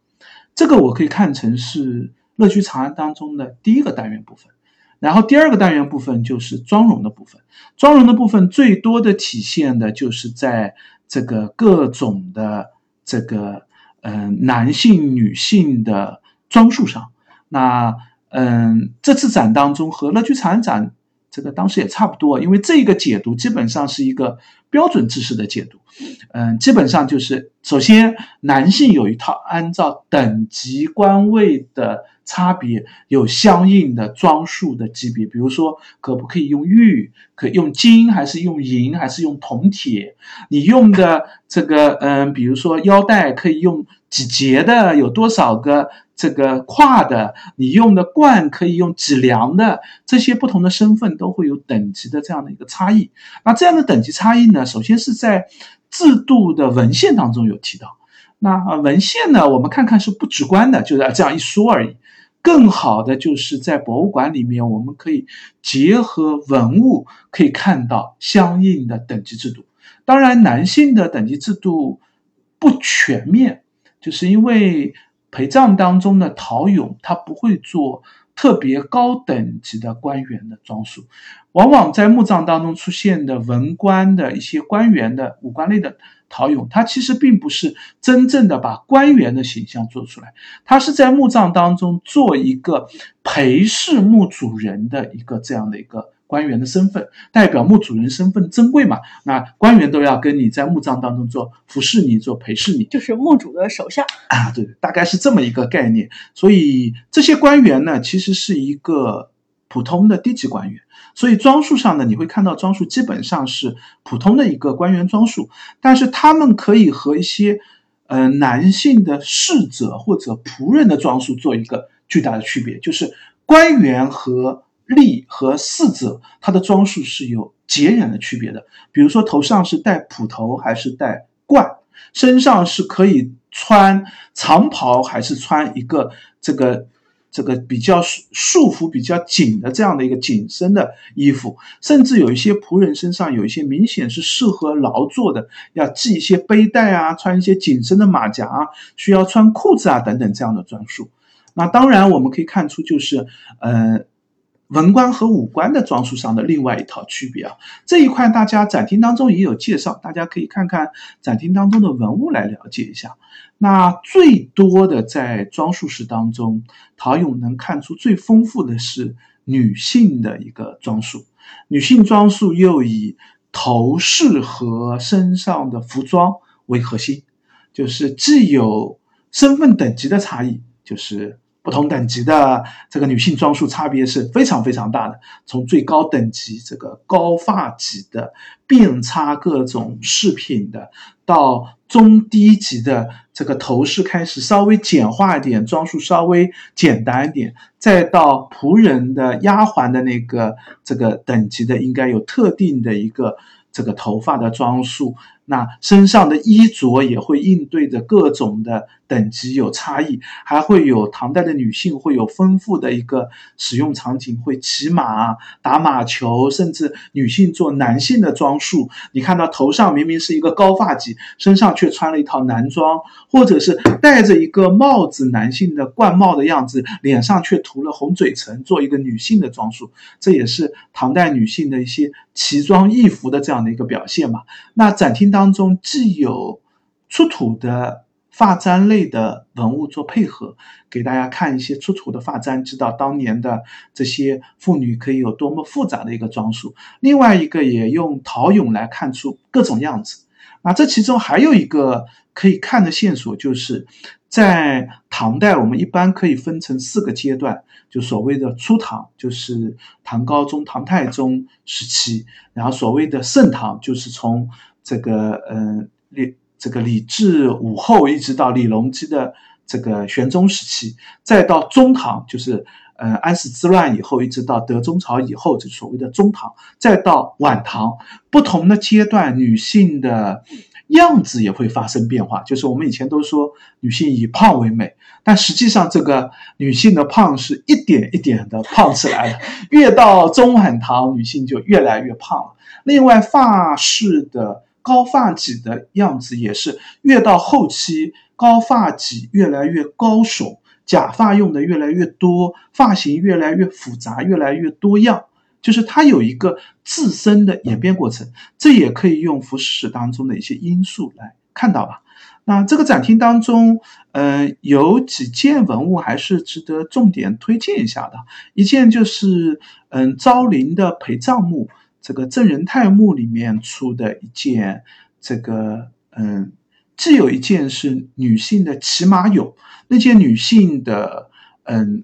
这个我可以看成是乐居长安当中的第一个单元部分。然后第二个单元部分就是妆容的部分，妆容的部分最多的体现的就是在这个各种的这个嗯男性、女性的装束上。那嗯这次展当中和乐居长展这个当时也差不多，因为这个解读基本上是一个标准知识的解读。嗯，基本上就是首先男性有一套按照等级官位的。差别有相应的装束的级别，比如说可不可以用玉，可用金还是用银还是用铜铁？你用的这个，嗯，比如说腰带可以用几节的，有多少个这个跨的？你用的冠可以用几梁的？这些不同的身份都会有等级的这样的一个差异。那这样的等级差异呢，首先是在制度的文献当中有提到。那文献呢，我们看看是不直观的，就是这样一说而已。更好的就是在博物馆里面，我们可以结合文物，可以看到相应的等级制度。当然，男性的等级制度不全面，就是因为陪葬当中的陶俑，他不会做特别高等级的官员的装束，往往在墓葬当中出现的文官的一些官员的五官类的。陶俑，它其实并不是真正的把官员的形象做出来，它是在墓葬当中做一个陪侍墓主人的一个这样的一个官员的身份，代表墓主人身份珍贵嘛？那官员都要跟你在墓葬当中做服侍你，做陪侍你，就是墓主的手下啊，对，大概是这么一个概念。所以这些官员呢，其实是一个普通的低级官员。所以装束上呢，你会看到装束基本上是普通的一个官员装束，但是他们可以和一些，呃，男性的侍者或者仆人的装束做一个巨大的区别，就是官员和吏和侍者他的装束是有截然的区别的。比如说头上是戴普头还是戴冠，身上是可以穿长袍还是穿一个这个。这个比较束束缚比较紧的这样的一个紧身的衣服，甚至有一些仆人身上有一些明显是适合劳作的，要系一些背带啊，穿一些紧身的马甲啊，需要穿裤子啊等等这样的装束。那当然我们可以看出，就是呃，文官和武官的装束上的另外一套区别啊。这一块大家展厅当中也有介绍，大家可以看看展厅当中的文物来了解一下。那最多的在装束式当中，陶俑能看出最丰富的是女性的一个装束，女性装束又以头饰和身上的服装为核心，就是既有身份等级的差异，就是。不同等级的这个女性装束差别是非常非常大的，从最高等级这个高发髻的、遍插各种饰品的，到中低级的这个头饰开始稍微简化一点，装束稍微简单一点，再到仆人的、丫鬟的那个这个等级的，应该有特定的一个这个头发的装束。那身上的衣着也会应对着各种的等级有差异，还会有唐代的女性会有丰富的一个使用场景，会骑马、打马球，甚至女性做男性的装束。你看到头上明明是一个高发髻，身上却穿了一套男装，或者是戴着一个帽子，男性的冠帽的样子，脸上却涂了红嘴唇，做一个女性的装束。这也是唐代女性的一些奇装异服的这样的一个表现嘛。那展厅。当中既有出土的发簪类的文物做配合，给大家看一些出土的发簪，知道当年的这些妇女可以有多么复杂的一个装束。另外一个也用陶俑来看出各种样子。那这其中还有一个可以看的线索，就是在唐代，我们一般可以分成四个阶段，就所谓的初唐，就是唐高宗、唐太宗时期；然后所谓的盛唐，就是从这个嗯，李这个李治武后一直到李隆基的这个玄宗时期，再到中唐，就是嗯安史之乱以后，一直到德宗朝以后，就所谓的中唐，再到晚唐，不同的阶段，女性的样子也会发生变化。就是我们以前都说女性以胖为美，但实际上这个女性的胖是一点一点的胖起来的，越到中晚唐，女性就越来越胖了。另外，发饰的。高发髻的样子也是越到后期，高发髻越来越高耸，假发用的越来越多，发型越来越复杂，越来越多样，就是它有一个自身的演变过程。这也可以用服饰史当中的一些因素来看到吧。那这个展厅当中，嗯，有几件文物还是值得重点推荐一下的。一件就是，嗯，昭陵的陪葬墓。这个郑仁泰墓里面出的一件，这个嗯，既有一件是女性的骑马俑，那件女性的嗯，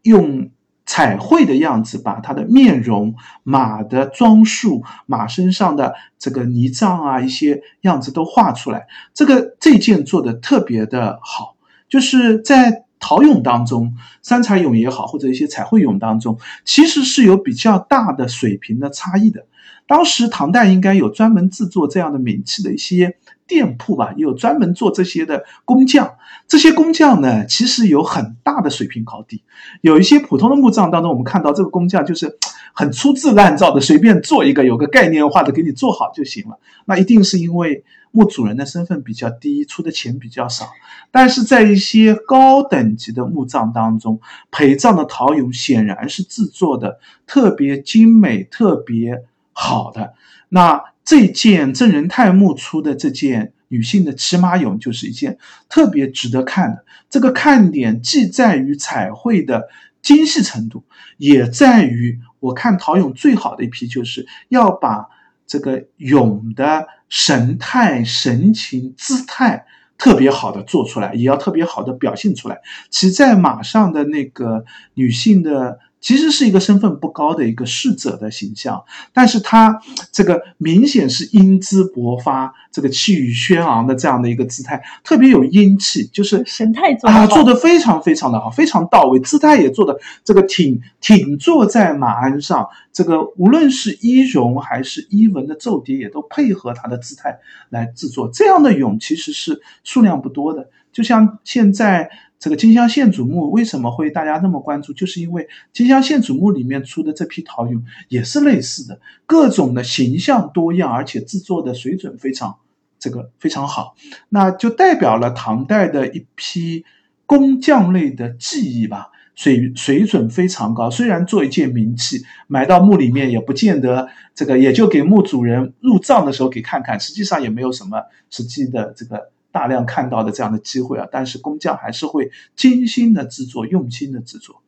用彩绘的样子把她的面容、马的装束、马身上的这个泥障啊一些样子都画出来。这个这件做的特别的好，就是在。陶俑当中，三彩俑也好，或者一些彩绘俑当中，其实是有比较大的水平的差异的。当时唐代应该有专门制作这样的名器的一些店铺吧，也有专门做这些的工匠。这些工匠呢，其实有很大的水平高低。有一些普通的墓葬当中，我们看到这个工匠就是很粗制滥造的，随便做一个，有个概念化的给你做好就行了。那一定是因为。墓主人的身份比较低，出的钱比较少，但是在一些高等级的墓葬当中，陪葬的陶俑显然是制作的特别精美、特别好的。那这件郑仁泰墓出的这件女性的骑马俑，就是一件特别值得看的。这个看点既在于彩绘的精细程度，也在于我看陶俑最好的一批，就是要把这个俑的。神态、神情、姿态特别好的做出来，也要特别好的表现出来。骑在马上的那个女性的。其实是一个身份不高的一个侍者的形象，但是他这个明显是英姿勃发，这个气宇轩昂的这样的一个姿态，特别有英气，就是神态做啊，做的非常非常的好，非常到位，姿态也做的这个挺挺坐在马鞍上，这个无论是衣容还是衣纹的皱叠，也都配合他的姿态来制作。这样的俑其实是数量不多的，就像现在。这个金乡县主墓为什么会大家那么关注？就是因为金乡县主墓里面出的这批陶俑也是类似的，各种的形象多样，而且制作的水准非常这个非常好，那就代表了唐代的一批工匠类的技艺吧。水水准非常高。虽然做一件名器，埋到墓里面也不见得这个，也就给墓主人入葬的时候给看看，实际上也没有什么实际的这个大量看到的这样的机会啊。但是工匠还是会精心的制作，用心的制作。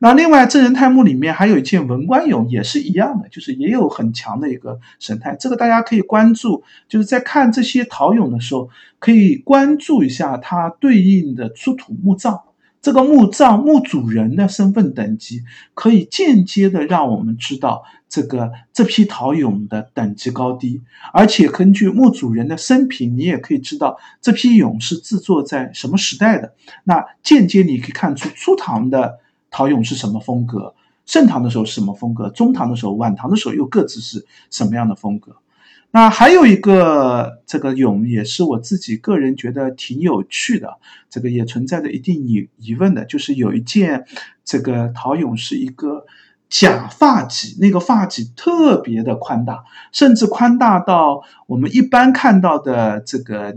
那另外，真人太墓里面还有一件文官俑，也是一样的，就是也有很强的一个神态。这个大家可以关注，就是在看这些陶俑的时候，可以关注一下它对应的出土墓葬。这个墓葬墓主人的身份等级，可以间接的让我们知道这个这批陶俑的等级高低。而且根据墓主人的生平，你也可以知道这批俑是制作在什么时代的。那间接你可以看出初唐的。陶俑是什么风格？盛唐的时候是什么风格？中唐的时候、晚唐的时候又各自是什么样的风格？那还有一个这个俑也是我自己个人觉得挺有趣的，这个也存在着一定疑疑问的，就是有一件这个陶俑是一个假发髻，那个发髻特别的宽大，甚至宽大到我们一般看到的这个。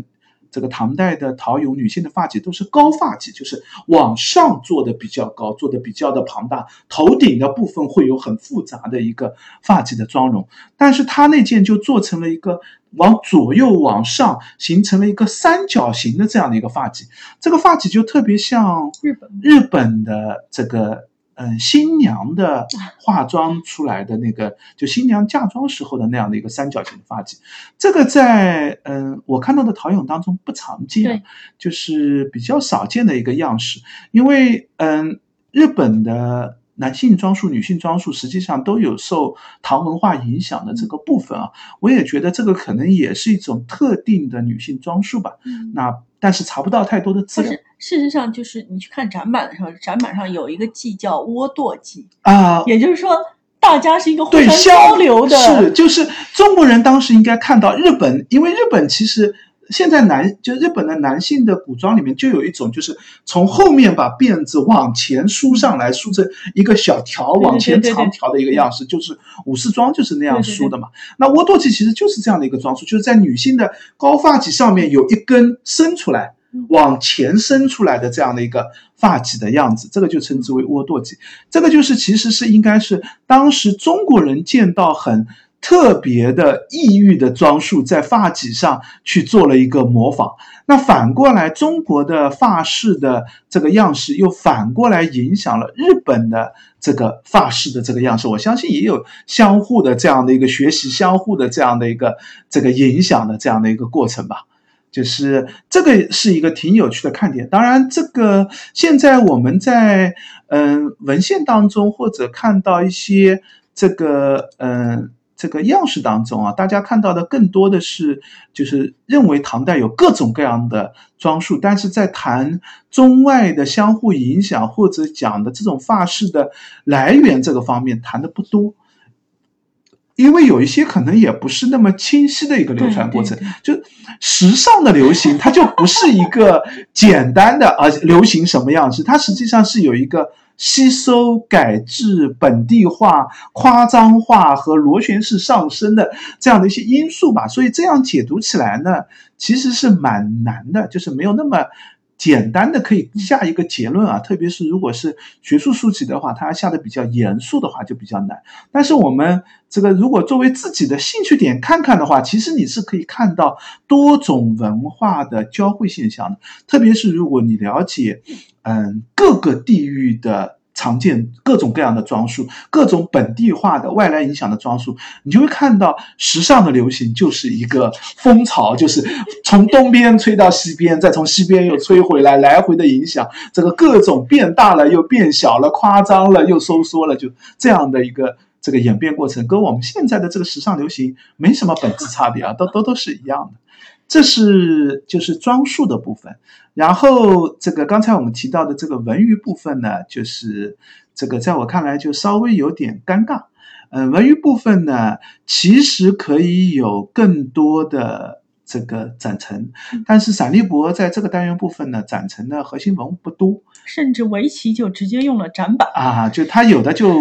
这个唐代的陶俑，女性的发髻都是高发髻，就是往上做的比较高，做的比较的庞大，头顶的部分会有很复杂的一个发髻的妆容。但是它那件就做成了一个往左右往上形成了一个三角形的这样的一个发髻，这个发髻就特别像日本日本的这个。嗯，新娘的化妆出来的那个，就新娘嫁妆时候的那样的一个三角形的发髻，这个在嗯我看到的陶俑当中不常见，就是比较少见的一个样式。因为嗯，日本的男性装束、女性装束实际上都有受唐文化影响的这个部分啊，我也觉得这个可能也是一种特定的女性装束吧。那但是查不到太多的资料。事实上，就是你去看展板的时候，展板上有一个记叫倭舵记啊，也就是说，大家是一个互相交流的。是，就是中国人当时应该看到日本，因为日本其实现在男就日本的男性的古装里面就有一种，就是从后面把辫子往前梳上来，梳成一个小条往前长条的一个样式，就是武士装就是那样梳的嘛。那倭舵记其实就是这样的一个装束，就是在女性的高发髻上面有一根伸出来。往前伸出来的这样的一个发髻的样子，这个就称之为倭舵髻。这个就是其实是应该是当时中国人见到很特别的异域的装束，在发髻上去做了一个模仿。那反过来，中国的发饰的这个样式又反过来影响了日本的这个发饰的这个样式。我相信也有相互的这样的一个学习，相互的这样的一个这个影响的这样的一个过程吧。就是这个是一个挺有趣的看点。当然，这个现在我们在嗯文献当中或者看到一些这个嗯这个样式当中啊，大家看到的更多的是就是认为唐代有各种各样的装束，但是在谈中外的相互影响或者讲的这种发饰的来源这个方面谈的不多。因为有一些可能也不是那么清晰的一个流传过程，就时尚的流行，它就不是一个简单的啊流行什么样式，它实际上是有一个吸收、改制、本地化、夸张化和螺旋式上升的这样的一些因素吧。所以这样解读起来呢，其实是蛮难的，就是没有那么。简单的可以下一个结论啊，特别是如果是学术书籍的话，它下的比较严肃的话就比较难。但是我们这个如果作为自己的兴趣点看看的话，其实你是可以看到多种文化的交汇现象的。特别是如果你了解，嗯，各个地域的。常见各种各样的装束，各种本地化的外来影响的装束，你就会看到时尚的流行就是一个风潮，就是从东边吹到西边，再从西边又吹回来，来回的影响，这个各种变大了又变小了，夸张了又收缩了，就这样的一个这个演变过程，跟我们现在的这个时尚流行没什么本质差别啊，都都都是一样的。这是就是装束的部分，然后这个刚才我们提到的这个文娱部分呢，就是这个在我看来就稍微有点尴尬。嗯，文娱部分呢，其实可以有更多的这个展陈，但是散立博在这个单元部分呢，展陈的核心文物不多，甚至围棋就直接用了展板啊，就它有的就。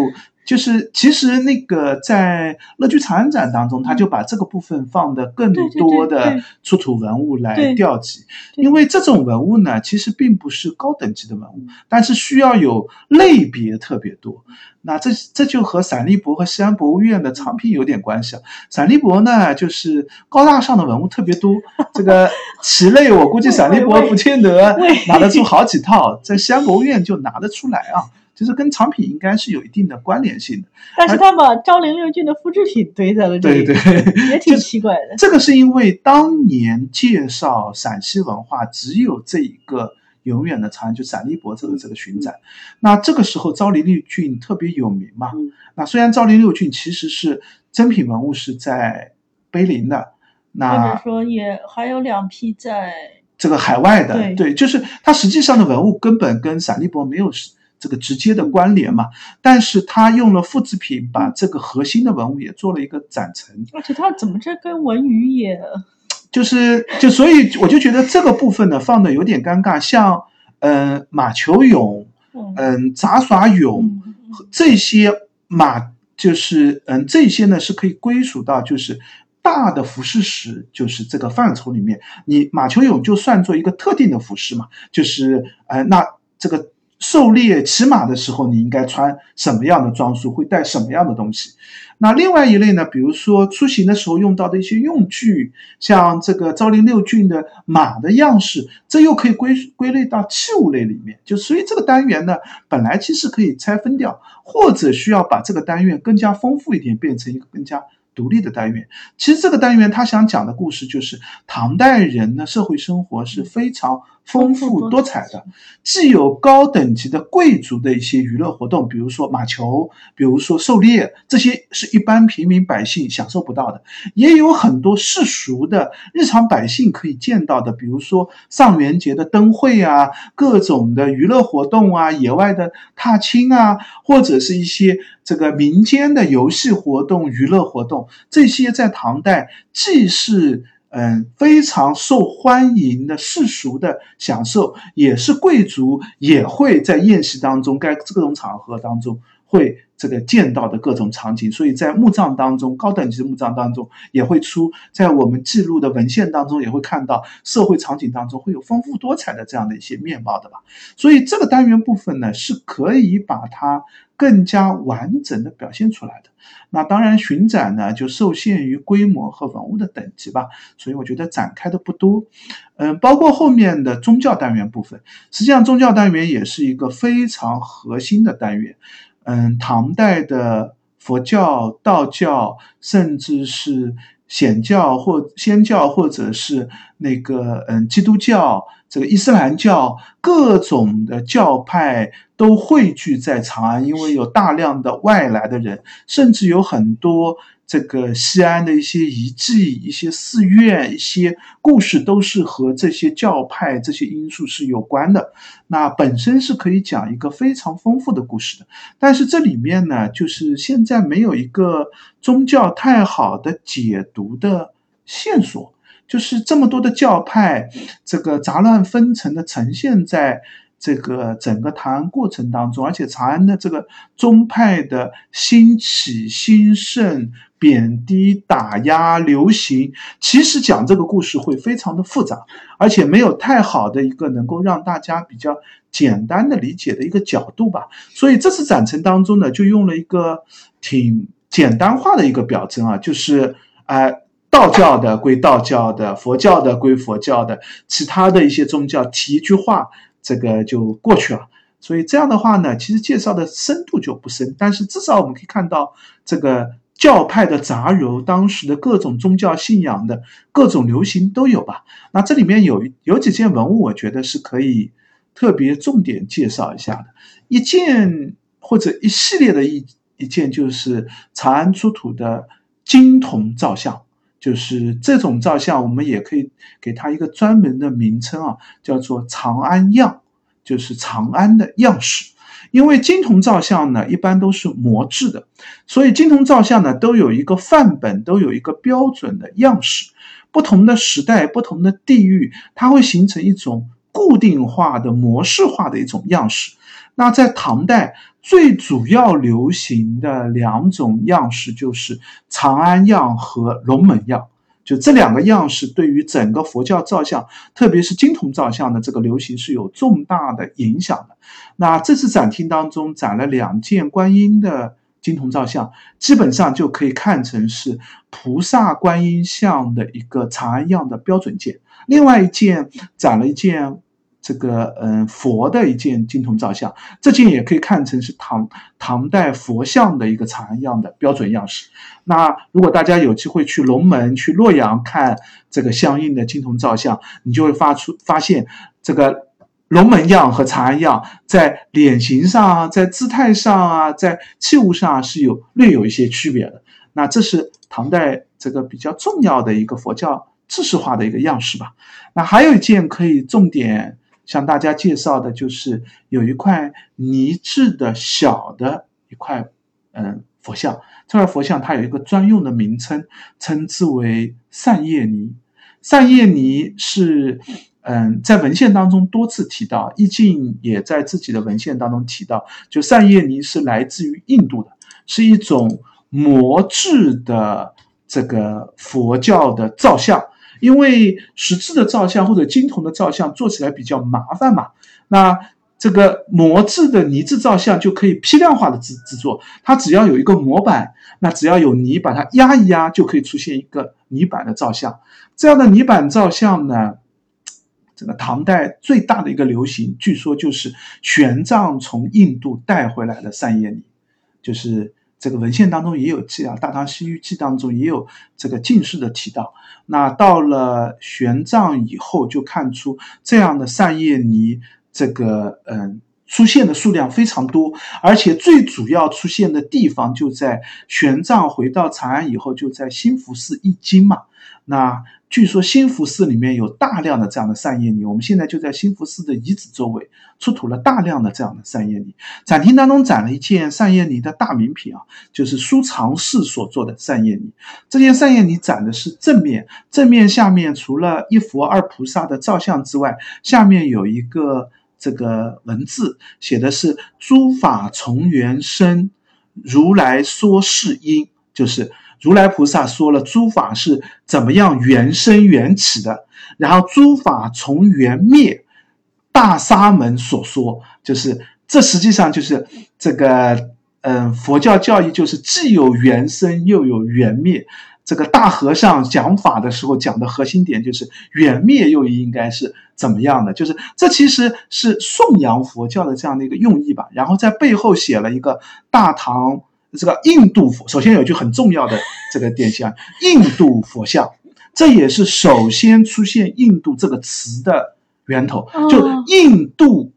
就是其实那个在乐居长安展当中，他就把这个部分放的更多的出土文物来调集，因为这种文物呢，其实并不是高等级的文物，但是需要有类别特别多。那这这就和陕历博和西安博物院的藏品有点关系啊。陕历博呢，就是高大上的文物特别多，这个棋类我估计陕历博不见得拿得出好几套，在西安博物院就拿得出来啊。就是跟藏品应该是有一定的关联性的。但是他把昭陵六骏的复制品堆在了这里，对对，也挺奇怪的。这个是因为当年介绍陕西文化只有这一个。永远的长安就陕历博这个这个巡展，那这个时候昭陵六骏特别有名嘛。那虽然昭陵六骏其实是真品文物是在碑林的，那或者说也还有两批在这个海外的，对，就是它实际上的文物根本跟陕历博没有这个直接的关联嘛。但是他用了复制品把这个核心的文物也做了一个展陈，而且他怎么这跟文娱也？就是就所以我就觉得这个部分呢放的有点尴尬，像嗯马球俑，嗯杂耍俑这些马就是嗯这些呢是可以归属到就是大的服饰史就是这个范畴里面，你马球俑就算作一个特定的服饰嘛，就是呃那这个狩猎骑马的时候你应该穿什么样的装束，会带什么样的东西。那另外一类呢，比如说出行的时候用到的一些用具，像这个昭陵六骏的马的样式，这又可以归归类到器物类里面。就所以这个单元呢，本来其实可以拆分掉，或者需要把这个单元更加丰富一点，变成一个更加。独立的单元，其实这个单元他想讲的故事就是唐代人的社会生活是非常丰富多彩的，既有高等级的贵族的一些娱乐活动，比如说马球，比如说狩猎，这些是一般平民百姓享受不到的；也有很多世俗的日常百姓可以见到的，比如说上元节的灯会啊，各种的娱乐活动啊，野外的踏青啊，或者是一些。这个民间的游戏活动、娱乐活动，这些在唐代既是嗯非常受欢迎的世俗的享受，也是贵族也会在宴席当中、该各种场合当中会这个见到的各种场景。所以在墓葬当中，高等级的墓葬当中也会出，在我们记录的文献当中也会看到社会场景当中会有丰富多彩的这样的一些面貌的吧。所以这个单元部分呢，是可以把它。更加完整的表现出来的，那当然巡展呢就受限于规模和文物的等级吧，所以我觉得展开的不多。嗯，包括后面的宗教单元部分，实际上宗教单元也是一个非常核心的单元。嗯，唐代的佛教、道教，甚至是显教或仙教，或者是那个嗯基督教。这个伊斯兰教各种的教派都汇聚在长安，因为有大量的外来的人，甚至有很多这个西安的一些遗迹、一些寺院、一些故事，都是和这些教派这些因素是有关的。那本身是可以讲一个非常丰富的故事的，但是这里面呢，就是现在没有一个宗教太好的解读的线索。就是这么多的教派，这个杂乱纷呈的呈现在这个整个唐安过程当中，而且长安的这个宗派的兴起兴盛、贬低打压、流行，其实讲这个故事会非常的复杂，而且没有太好的一个能够让大家比较简单的理解的一个角度吧。所以这次展陈当中呢，就用了一个挺简单化的一个表征啊，就是啊。道教的归道教的，佛教的归佛教的，其他的一些宗教提一句话，这个就过去了。所以这样的话呢，其实介绍的深度就不深，但是至少我们可以看到这个教派的杂糅，当时的各种宗教信仰的各种流行都有吧。那这里面有有几件文物，我觉得是可以特别重点介绍一下的。一件或者一系列的一一件，就是长安出土的金铜造像。就是这种造像，我们也可以给它一个专门的名称啊，叫做长安样，就是长安的样式。因为金铜造像呢，一般都是模制的，所以金铜造像呢都有一个范本，都有一个标准的样式。不同的时代、不同的地域，它会形成一种固定化的模式化的一种样式。那在唐代，最主要流行的两种样式就是长安样和龙门样。就这两个样式，对于整个佛教造像，特别是金铜造像的这个流行是有重大的影响的。那这次展厅当中展了两件观音的金铜造像，基本上就可以看成是菩萨观音像的一个长安样的标准件。另外一件展了一件。这个嗯，佛的一件金铜造像，这件也可以看成是唐唐代佛像的一个长安样的标准样式。那如果大家有机会去龙门、去洛阳看这个相应的金铜造像，你就会发出发现，这个龙门样和长安样在脸型上啊、在姿态上啊，在器物上是有略有一些区别的。那这是唐代这个比较重要的一个佛教知识化的一个样式吧。那还有一件可以重点。向大家介绍的就是有一块泥制的小的一块，嗯，佛像。这块佛像它有一个专用的名称，称之为善业泥。善业泥是，嗯，在文献当中多次提到，易经也在自己的文献当中提到，就善业泥是来自于印度的，是一种磨制的这个佛教的造像。因为石质的造像或者金铜的造像做起来比较麻烦嘛，那这个磨制的泥制造像就可以批量化的制制作，它只要有一个模板，那只要有泥把它压一压，就可以出现一个泥板的造像。这样的泥板造像呢，这个唐代最大的一个流行，据说就是玄奘从印度带回来的善业泥，就是。这个文献当中也有记啊，《大唐西域记》当中也有这个进士的提到。那到了玄奘以后，就看出这样的善业尼，这个嗯出现的数量非常多，而且最主要出现的地方就在玄奘回到长安以后，就在兴福寺译经嘛。那据说兴福寺里面有大量的这样的善业泥，我们现在就在兴福寺的遗址周围出土了大量的这样的善业泥。展厅当中展了一件善业泥的大名品啊，就是苏常氏所做的善业泥。这件善业泥展的是正面，正面下面除了一佛二菩萨的造像之外，下面有一个这个文字，写的是“诸法从缘生，如来说是因”，就是。如来菩萨说了诸法是怎么样缘生缘起的，然后诸法从缘灭，大沙门所说就是这实际上就是这个嗯佛教教义就是既有缘生又有缘灭。这个大和尚讲法的时候讲的核心点就是缘灭又应该是怎么样的，就是这其实是颂扬佛教的这样的一个用意吧。然后在背后写了一个大唐。这个印度佛，首先有句很重要的这个典型啊，印度佛像，这也是首先出现“印度”这个词的源头。就印度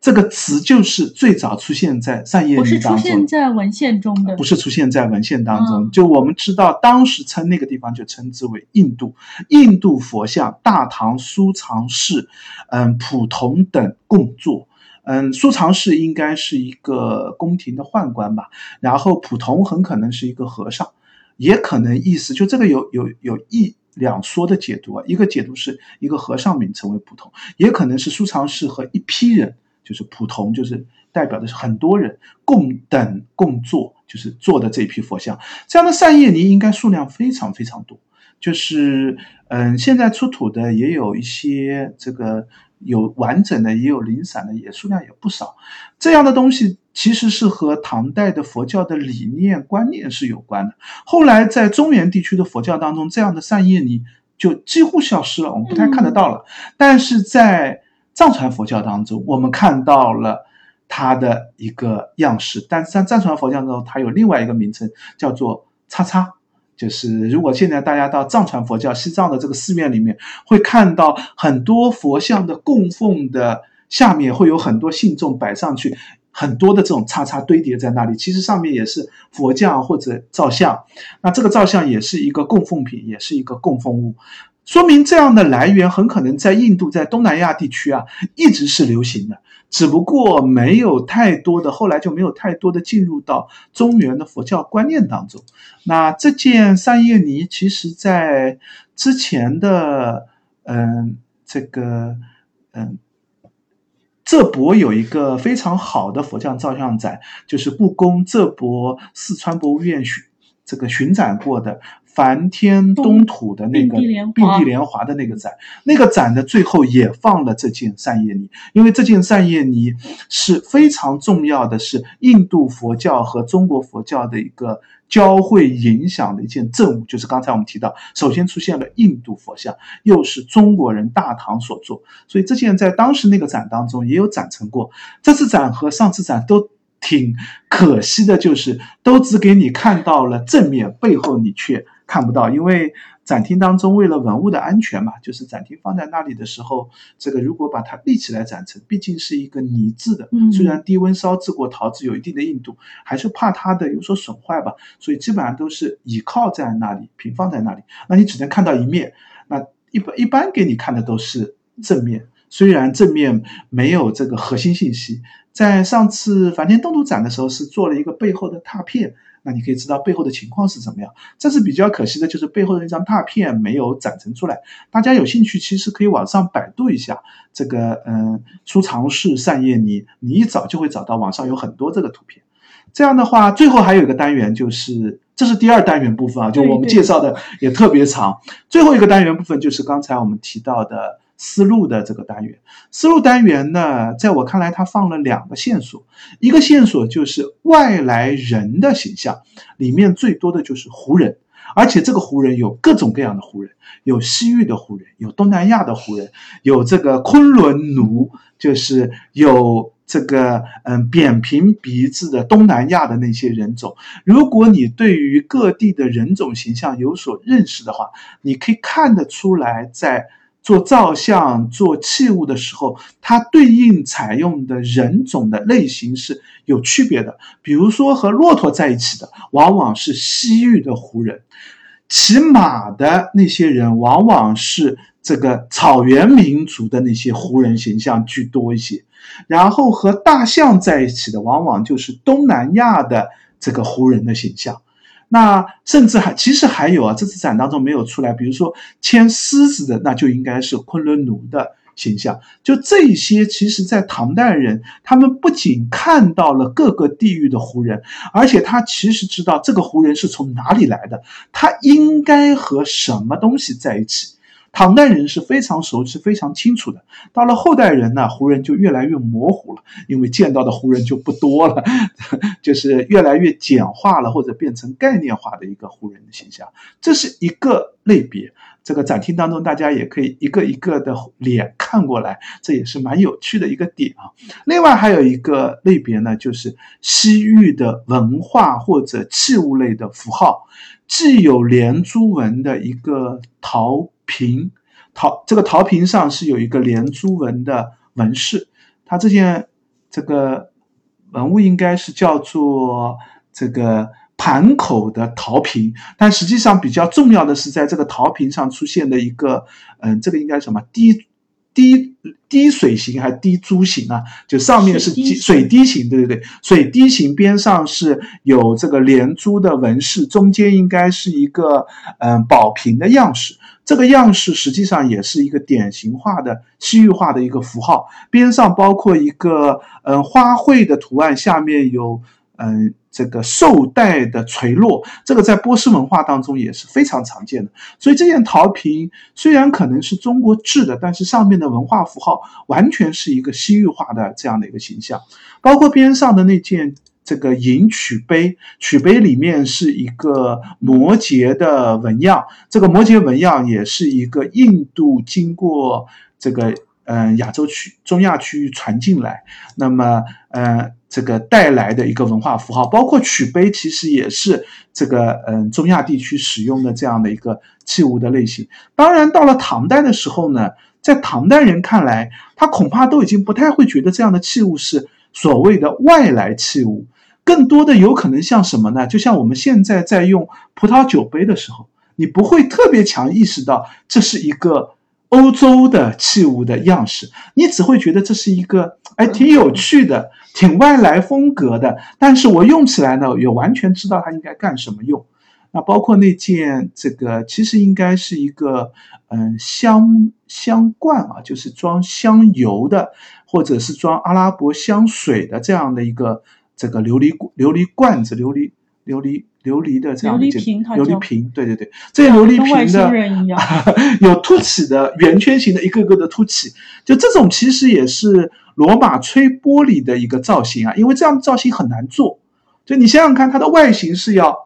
这个词，就是最早出现在善业里当中，不是出现在文献中的，不是出现在文献当中。就我们知道，当时称那个地方就称之为印度。印度佛像，大唐苏常氏，嗯，普同等共作。嗯，苏常氏应该是一个宫廷的宦官吧，然后普同很可能是一个和尚，也可能意思就这个有有有一两说的解读啊，一个解读是一个和尚名称为普通，也可能是苏常氏和一批人，就是普通，就是代表的是很多人共等共做，就是做的这批佛像，这样的善业泥应该数量非常非常多，就是嗯，现在出土的也有一些这个。有完整的，也有零散的，也数量也不少。这样的东西其实是和唐代的佛教的理念观念是有关的。后来在中原地区的佛教当中，这样的善业泥就几乎消失了，我们不太看得到了。但是在藏传佛教当中，我们看到了它的一个样式。但是在藏传佛教当中，它有另外一个名称，叫做叉叉。就是如果现在大家到藏传佛教西藏的这个寺院里面，会看到很多佛像的供奉的下面会有很多信众摆上去，很多的这种叉叉堆叠在那里，其实上面也是佛像或者造像，那这个造像也是一个供奉品，也是一个供奉物。说明这样的来源很可能在印度，在东南亚地区啊，一直是流行的，只不过没有太多的，后来就没有太多的进入到中原的佛教观念当中。那这件三叶泥，其实在之前的，嗯，这个，嗯。浙博有一个非常好的佛像造像展，就是故宫浙博四川博物院巡这个巡展过的。梵天东土的那个并蒂莲华的那个展，那个展的最后也放了这件善叶泥，因为这件善叶泥是非常重要的，是印度佛教和中国佛教的一个交汇影响的一件证物。就是刚才我们提到，首先出现了印度佛像，又是中国人大唐所做，所以这件在当时那个展当中也有展陈过。这次展和上次展都挺可惜的，就是都只给你看到了正面，背后你却。看不到，因为展厅当中为了文物的安全嘛，就是展厅放在那里的时候，这个如果把它立起来展陈，毕竟是一个泥制的，虽然低温烧制过陶瓷有一定的硬度，还是怕它的有所损坏吧，所以基本上都是倚靠在那里，平放在那里，那你只能看到一面，那一般一般给你看的都是正面，虽然正面没有这个核心信息，在上次梵天东土展的时候是做了一个背后的拓片。那你可以知道背后的情况是怎么样。这是比较可惜的，就是背后的那张大片没有展陈出来。大家有兴趣，其实可以网上百度一下这个，嗯，出藏式扇叶泥，你一找就会找到网上有很多这个图片。这样的话，最后还有一个单元，就是这是第二单元部分啊，就我们介绍的也特别长。最后一个单元部分就是刚才我们提到的。思路的这个单元，思路单元呢，在我看来，它放了两个线索，一个线索就是外来人的形象，里面最多的就是胡人，而且这个胡人有各种各样的胡人，有西域的胡人，有东南亚的胡人，有这个昆仑奴，就是有这个嗯扁平鼻子的东南亚的那些人种。如果你对于各地的人种形象有所认识的话，你可以看得出来在。做造像、做器物的时候，它对应采用的人种的类型是有区别的。比如说，和骆驼在一起的，往往是西域的胡人；骑马的那些人，往往是这个草原民族的那些胡人形象居多一些。然后和大象在一起的，往往就是东南亚的这个胡人的形象。那甚至还其实还有啊，这次展当中没有出来，比如说牵狮子的，那就应该是昆仑奴的形象。就这些，其实在唐代人，他们不仅看到了各个地域的胡人，而且他其实知道这个胡人是从哪里来的，他应该和什么东西在一起。唐代人是非常熟悉、非常清楚的。到了后代人呢，胡人就越来越模糊了，因为见到的胡人就不多了，就是越来越简化了，或者变成概念化的一个胡人的形象。这是一个类别。这个展厅当中，大家也可以一个一个的脸看过来，这也是蛮有趣的一个点啊。另外还有一个类别呢，就是西域的文化或者器物类的符号，既有连珠纹的一个陶。瓶陶这个陶瓶上是有一个连珠纹的纹饰，它这件这个文物应该是叫做这个盘口的陶瓶，但实际上比较重要的是在这个陶瓶上出现的一个，嗯，这个应该什么滴滴滴水形还是滴珠形啊？就上面是水滴形，对对对，水滴形边上是有这个连珠的纹饰，中间应该是一个嗯宝瓶的样式。这个样式实际上也是一个典型化的西域化的一个符号，边上包括一个嗯花卉的图案，下面有嗯这个绶带的垂落，这个在波斯文化当中也是非常常见的。所以这件陶瓶虽然可能是中国制的，但是上面的文化符号完全是一个西域化的这样的一个形象，包括边上的那件。这个银曲杯，曲杯里面是一个摩羯的纹样，这个摩羯纹样也是一个印度经过这个嗯亚洲区、中亚区域传进来，那么呃这个带来的一个文化符号，包括曲杯其实也是这个嗯中亚地区使用的这样的一个器物的类型。当然到了唐代的时候呢，在唐代人看来，他恐怕都已经不太会觉得这样的器物是所谓的外来器物。更多的有可能像什么呢？就像我们现在在用葡萄酒杯的时候，你不会特别强意识到这是一个欧洲的器物的样式，你只会觉得这是一个哎挺有趣的、挺外来风格的。但是我用起来呢，也完全知道它应该干什么用。那包括那件这个，其实应该是一个嗯香香罐啊，就是装香油的，或者是装阿拉伯香水的这样的一个这个琉璃琉璃罐子、琉璃琉璃琉璃的这样的琉璃瓶，琉璃瓶，对对对，这些琉璃瓶的 有凸起的圆圈形的一个个的凸起，就这种其实也是罗马吹玻璃的一个造型啊，因为这样的造型很难做，就你想想看，它的外形是要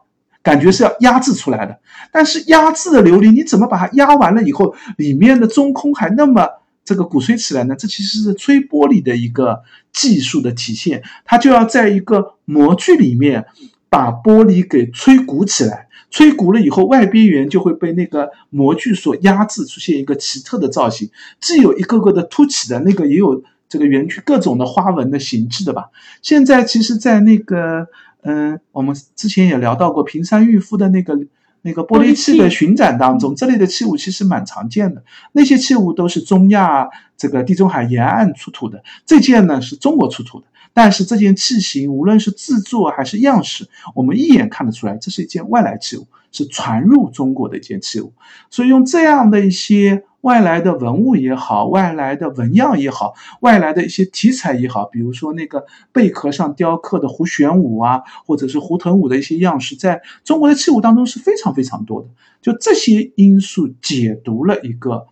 感觉是要压制出来的，但是压制的琉璃你怎么把它压完了以后，里面的中空还那么。这个鼓吹起来呢，这其实是吹玻璃的一个技术的体现，它就要在一个模具里面把玻璃给吹鼓起来，吹鼓了以后，外边缘就会被那个模具所压制，出现一个奇特的造型，既有一个个的凸起的那个，也有这个圆曲各种的花纹的形制的吧。现在其实，在那个嗯，我们之前也聊到过平山玉夫的那个。那个玻璃器的巡展当中，这类的器物其实蛮常见的。那些器物都是中亚这个地中海沿岸出土的，这件呢是中国出土的。但是这件器型无论是制作还是样式，我们一眼看得出来，这是一件外来器物，是传入中国的一件器物。所以用这样的一些。外来的文物也好，外来的纹样也好，外来的一些题材也好，比如说那个贝壳上雕刻的胡旋舞啊，或者是胡腾舞的一些样式，在中国的器物当中是非常非常多的。就这些因素解读了一个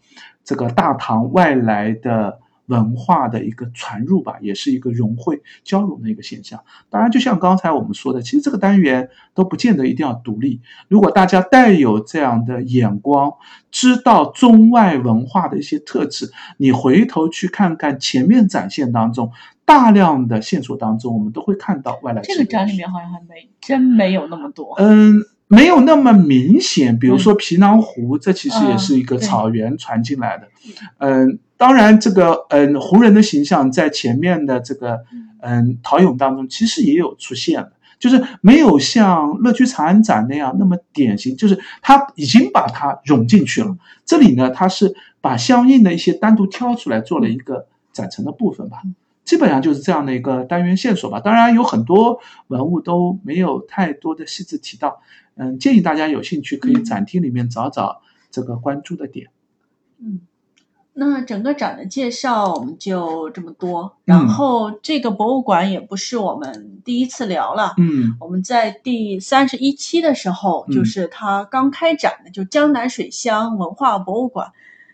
这个大唐外来的。文化的一个传入吧，也是一个融汇交融的一个现象。当然，就像刚才我们说的，其实这个单元都不见得一定要独立。如果大家带有这样的眼光，知道中外文化的一些特质，你回头去看看前面展现当中大量的线索当中，我们都会看到外来。这个展里面好像还没真没有那么多。嗯，没有那么明显。比如说皮囊湖，这其实也是一个草原传进来的。嗯。当然，这个嗯，胡人的形象在前面的这个嗯。陶俑当中，其实也有出现了，就是没有像乐居长安展那样那么典型，就是他已经把它融进去了。这里呢，他是把相应的一些单独挑出来做了一个展陈的部分吧，基本上就是这样的一个单元线索吧。当然，有很多文物都没有太多的细致提到，嗯，建议大家有兴趣可以展厅里面找找这个关注的点，嗯。那整个展的介绍我们就这么多，然后这个博物馆也不是我们第一次聊了，嗯，我们在第三十一期的时候，就是它刚开展的，就江南水乡文化博物馆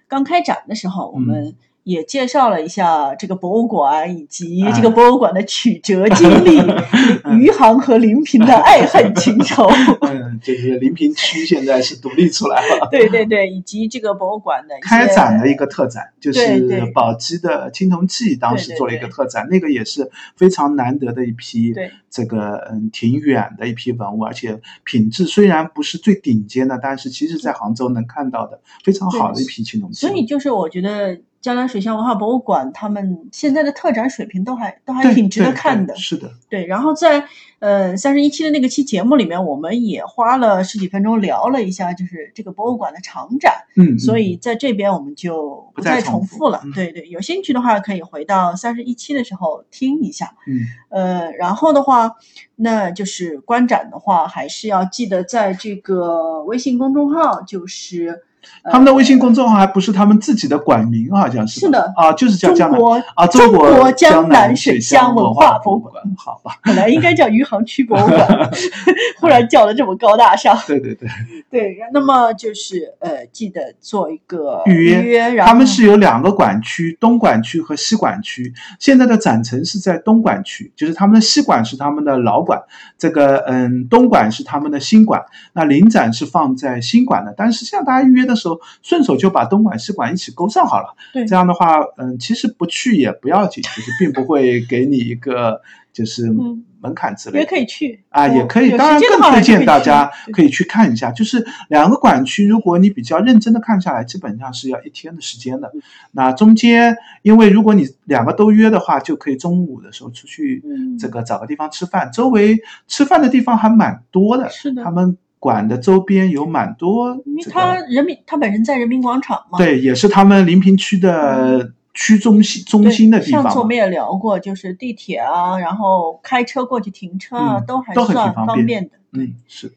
刚开展的时候，我们。也介绍了一下这个博物馆以及这个博物馆的曲折经历 余杭和临平的爱恨情仇。嗯，就是临平区现在是独立出来了。对对对，以及这个博物馆的开展的一个特展，就是宝鸡的青铜器，当时做了一个特展，那个也是非常难得的一批，这个嗯挺远的一批文物，而且品质虽然不是最顶尖的，但是其实在杭州能看到的非常好的一批青铜器。所以就是我觉得。江南水乡文化博物馆，他们现在的特展水平都还都还挺值得看的。是的，对。然后在呃三十一期的那个期节目里面，我们也花了十几分钟聊了一下，就是这个博物馆的长展。嗯。所以在这边我们就不再重复了。对对，有兴趣的话可以回到三十一期的时候听一下。嗯。呃，然后的话，那就是观展的话，还是要记得在这个微信公众号，就是。他们的微信公众号还不是他们自己的馆名，好像是是的。啊，就是叫江南啊，中国江南水乡文化博物馆，好吧，本来应该叫余杭区博物馆，忽然叫的这么高大上，对对对。对，那么就是呃，记得做一个预约，他们是有两个馆区，东馆区和西馆区，现在的展陈是在东馆区，就是他们的西馆是他们的老馆，这个嗯，东馆是他们的新馆，那临展是放在新馆的，但是实际上大家预约。的时候，顺手就把东莞西馆一起勾上好了。对，这样的话，嗯，其实不去也不要紧，就是并不会给你一个就是门槛之类。也可以去啊，也可以。当然，更推荐大家可以去看一下。就是两个馆区，如果你比较认真的看下来，基本上是要一天的时间的。那中间，因为如果你两个都约的话，就可以中午的时候出去，这个找个地方吃饭。周围吃饭的地方还蛮多的。是的，他们。馆的周边有蛮多因为他人民他本身在人民广场嘛。对也是他们临平区的区中心中心的地方上次我们也聊过就是地铁啊然后开车过去停车啊都还算方便的嗯是。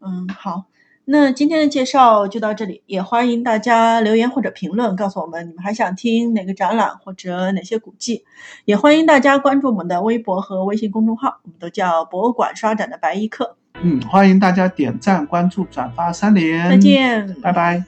嗯好那今天的介绍就到这里也欢迎大家留言或者评论告诉我们你们还想听哪个展览或者哪些古迹也欢迎大家关注我们的微博和微信公众号我们都叫博物馆刷展的白衣客。嗯欢迎大家点赞关注转发三连。再见。拜拜。